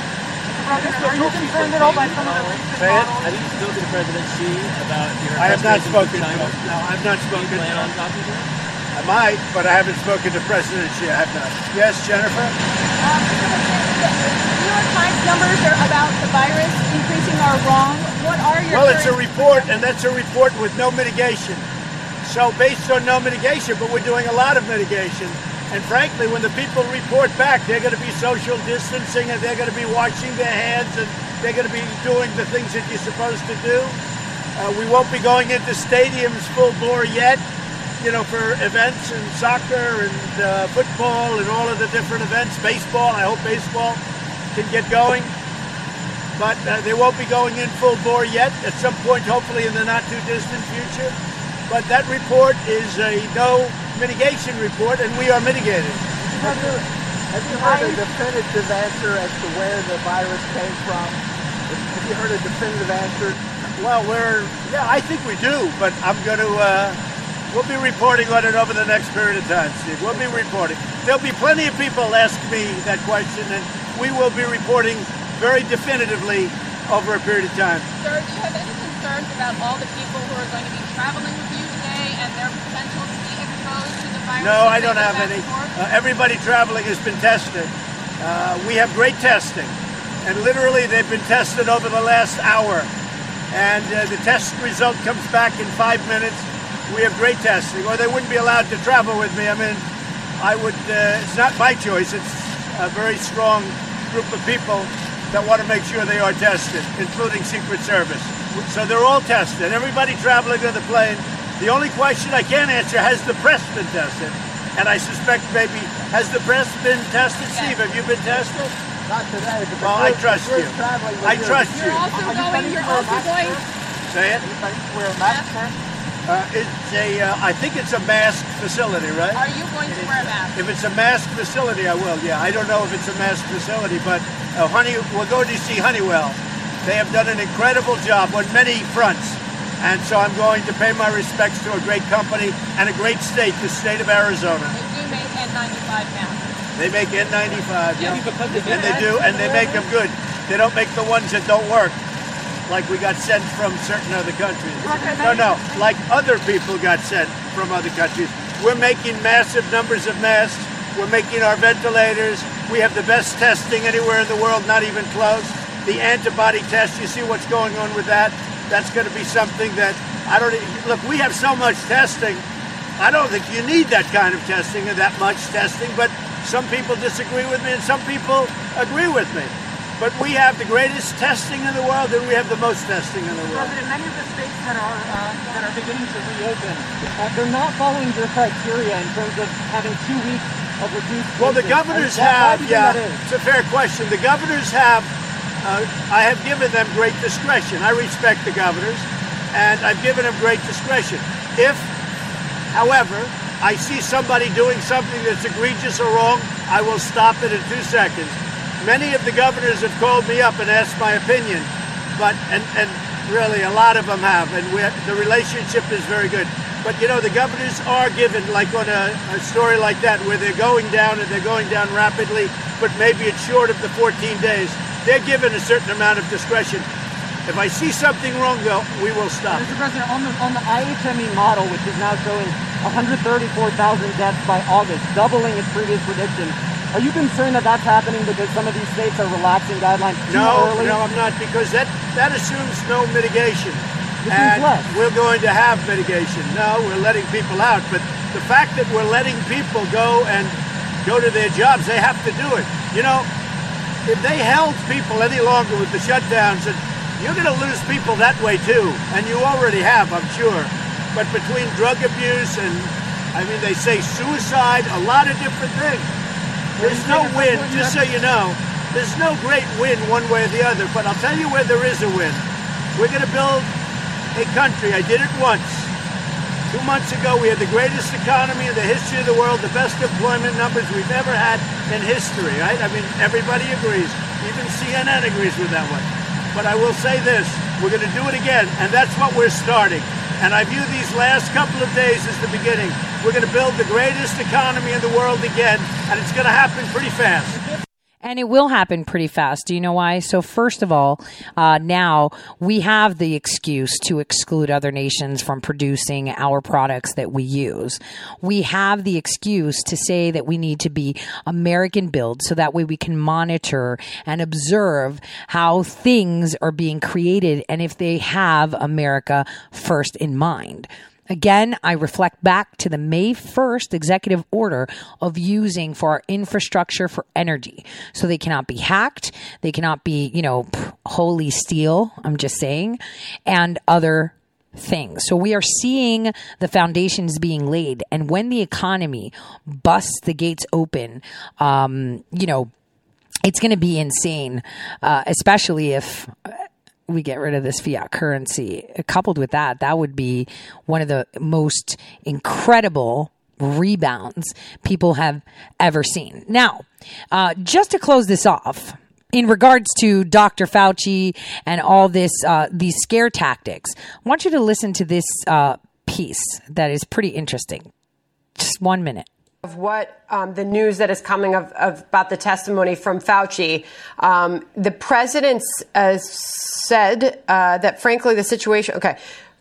S17: Are you concerned at all by some of the
S6: it.
S18: Have you spoken to President Xi about your
S6: I have not spoken to him. No, I've not spoken to him.
S18: Talking to him?
S6: I might, but I haven't spoken to President Xi. I have not. Yes, Jennifer?
S17: Um, New York Times numbers are about the virus increasing are wrong. What are your
S6: Well, it's a report, and that's a report with no mitigation. So, based on no mitigation, but we're doing a lot of mitigation. And frankly, when the people report back, they're going to be social distancing and they're going to be washing their hands and they're going to be doing the things that you're supposed to do. Uh, we won't be going into stadiums full bore yet, you know, for events and soccer and uh, football and all of the different events. Baseball, I hope baseball can get going. But uh, they won't be going in full bore yet. At some point, hopefully in the not too distant future. But that report is a no mitigation report, and we are mitigating.
S19: Have you, have you heard a definitive answer as to where the virus came from? Have you heard a definitive answer?
S6: Well, we're yeah, I think we do, but I'm going to. Uh, we'll be reporting on it over the next period of time, Steve. We'll be reporting. There'll be plenty of people ask me that question, and we will be reporting very definitively over a period of time.
S20: Sir, do you have any concerns about all the people who are going to be traveling with you today and their potential to be exposed to the virus?
S6: No, I don't have any. Uh, everybody traveling has been tested. Uh, we have great testing, and literally they've been tested over the last hour. And uh, the test result comes back in five minutes. We have great testing, or they wouldn't be allowed to travel with me. I mean, I would. Uh, it's not my choice. It's a very strong group of people that want to make sure they are tested, including Secret Service. So they're all tested. Everybody traveling on the plane. The only question I can't answer: Has the press been tested? And I suspect maybe has the press been tested? Steve, have you been tested?
S19: Not today. But
S6: Well, I trust you. I trust you.
S20: You're also going. You're also going.
S6: Say it.
S19: Wear a mask, sir?
S6: Uh, it's a. Uh, I think it's a mask facility, right?
S20: Are you going to wear a mask?
S6: If it's a mask facility, I will. Yeah, I don't know if it's a mask facility, but uh, Honey, we'll go to see Honeywell. They have done an incredible job on many fronts, and so I'm going to pay my respects to a great company and a great state, the state of Arizona.
S20: They do make N95 masks.
S6: They make N95,
S20: Yeah,
S6: yeah.
S20: because they
S6: and they do, and they make them good. They don't make the ones that don't work, like we got sent from certain other countries. No, no, like other people got sent from other countries. We're making massive numbers of masks. We're making our ventilators. We have the best testing anywhere in the world, not even close. The antibody test, you see what's going on with that? That's going to be something that I don't look. We have so much testing. I don't think you need that kind of testing or that much testing, but some people disagree with me and some people agree with me. But we have the greatest testing in the world and we have the most testing in the world.
S17: President, many of the states that are uh, that are beginning to reopen, uh, they're not following your criteria in terms of having two weeks of reduced.
S6: Well, the governors
S17: And why- why
S6: have,
S17: do you think
S6: yeah, it's a fair question. The governors have, uh, I have given them great discretion. I respect the governors, and I've given them great discretion. If, however, I see somebody doing something that's egregious or wrong, I will stop it in two seconds. Many of the governors have called me up and asked my opinion, but and and really a lot of them have, and the relationship is very good. But you know the governors are given like on a, a story like that where they're going down and they're going down rapidly, but maybe it's short of the 14 days. They're given a certain amount of discretion. If I see something wrong, though, we will stop.
S17: Mr. President, on the on the IHME model, which is now showing 134,000 deaths by August, doubling its previous prediction. Are you concerned that that's happening because some of these states are relaxing guidelines too
S6: No,
S17: early?
S6: no, I'm not, because that, that assumes no mitigation. And
S17: less.
S6: we're going to have mitigation. No, we're letting people out. But the fact that we're letting people go and go to their jobs, they have to do it. You know, if they held people any longer with the shutdowns, and you're going to lose people that way too. And you already have, I'm sure. But between drug abuse and, I mean, they say suicide, a lot of different things. There's no win, just so you know. There's no great win one way or the other, but I'll tell you where there is a win. We're going to build a country. I did it once. Two months ago, we had the greatest economy in the history of the world, the best employment numbers we've ever had in history, right? I mean, everybody agrees. Even CNN agrees with that one. But I will say this we're going to do it again, and that's what we're starting. And I view these last couple of days as the beginning. We're going to build the greatest economy in the world again, and it's going to happen pretty fast.
S1: And it will happen pretty fast. Do you know why? So, first of all, uh, now we have the excuse to exclude other nations from producing our products that we use. We have the excuse to say that we need to be American built so that way we can monitor and observe how things are being created and if they have America first in mind. Again, I reflect back to the May 1st executive order of using for our infrastructure for energy. So they cannot be hacked. They cannot be, you know, holy steel. I'm just saying and other things. So we are seeing the foundations being laid. And when the economy busts the gates open, um, you know, it's going to be insane, uh, especially if we get rid of this fiat currency. Coupled with that, that would be one of the most incredible rebounds people have ever seen. Now, uh, just to close this off, in regards to Dr. Fauci and all this, uh, these scare tactics, I want you to listen to this uh, piece that is pretty interesting. Just one minute
S21: of what um, the news that is coming of, of, about the testimony from Fauci. Um, the president uh, said uh, that, frankly, the situation. Okay,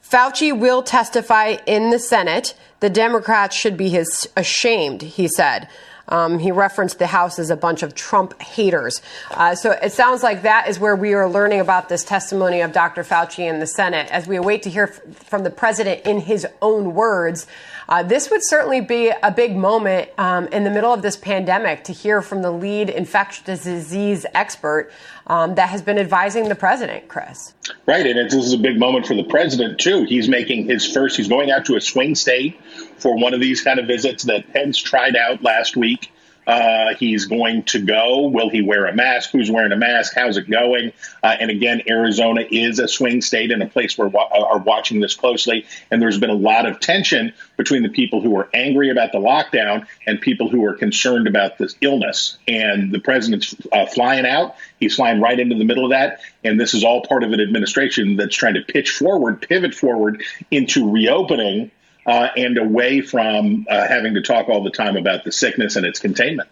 S21: Fauci will testify in the Senate. The Democrats should be his ashamed. He said. Um, he referenced the House as a bunch of Trump haters. Uh, so it sounds like that is where we are learning about this testimony of Dr. Fauci in the Senate. As we await to hear f- from the president in his own words, uh, this would certainly be a big moment um, in the middle of this pandemic to hear from the lead infectious disease expert um, that has been advising the president, Chris.
S22: Right, and this is a big moment for the president too. He's making his first. He's going out to a swing state for one of these kind of visits that Pence tried out last week. Uh, he's going to go. Will he wear a mask? Who's wearing a mask? How's it going? Uh, and again, Arizona is a swing state and a place where wa- are watching this closely. And there's been a lot of tension between the people who are angry about the lockdown and people who are concerned about this illness. And the president's uh, flying out. He's flying right into the middle of that. And this is all part of an administration that's trying to pitch forward, pivot forward into reopening uh, and away from uh, having to talk all the time about the sickness and its containment.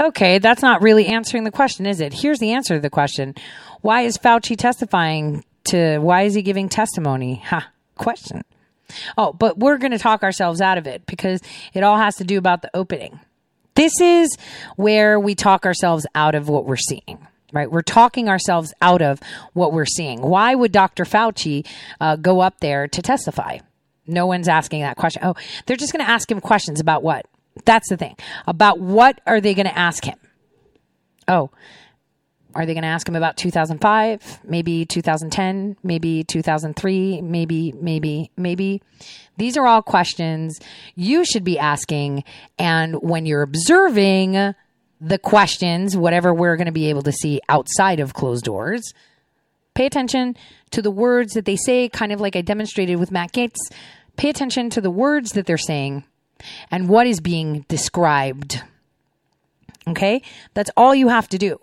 S1: Okay, that's not really answering the question, is it? Here's the answer to the question Why is Fauci testifying to, why is he giving testimony? Ha, question. Oh, but we're going to talk ourselves out of it because it all has to do about the opening. This is where we talk ourselves out of what we're seeing right? We're talking ourselves out of what we're seeing. Why would Dr. Fauci uh, go up there to testify? No one's asking that question. Oh, they're just going to ask him questions about what? That's the thing. About what are they going to ask him? Oh, are they going to ask him about 2005, maybe 2010, maybe 2003, maybe, maybe, maybe? These are all questions you should be asking. And when you're observing the questions, whatever we're going to be able to see outside of closed doors, pay attention to the words that they say, kind of like I demonstrated with Matt Gaetz. Pay attention to the words that they're saying and what is being described. Okay? That's all you have to do.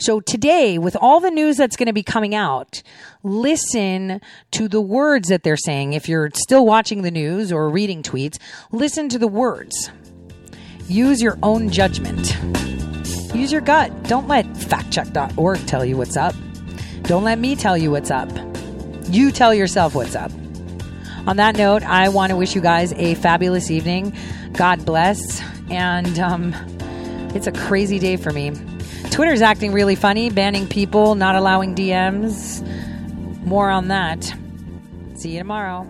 S1: So today, with all the news that's going to be coming out, listen to the words that they're saying. If you're still watching the news or reading tweets, listen to the words. Use your own judgment. Use your gut. Don't let factcheck.org tell you what's up. Don't let me tell you what's up. You tell yourself what's up. On that note, I want to wish you guys a fabulous evening. God bless. And um, it's a crazy day for me. Twitter's acting really funny, banning people, not allowing DMs. More on that. See you tomorrow.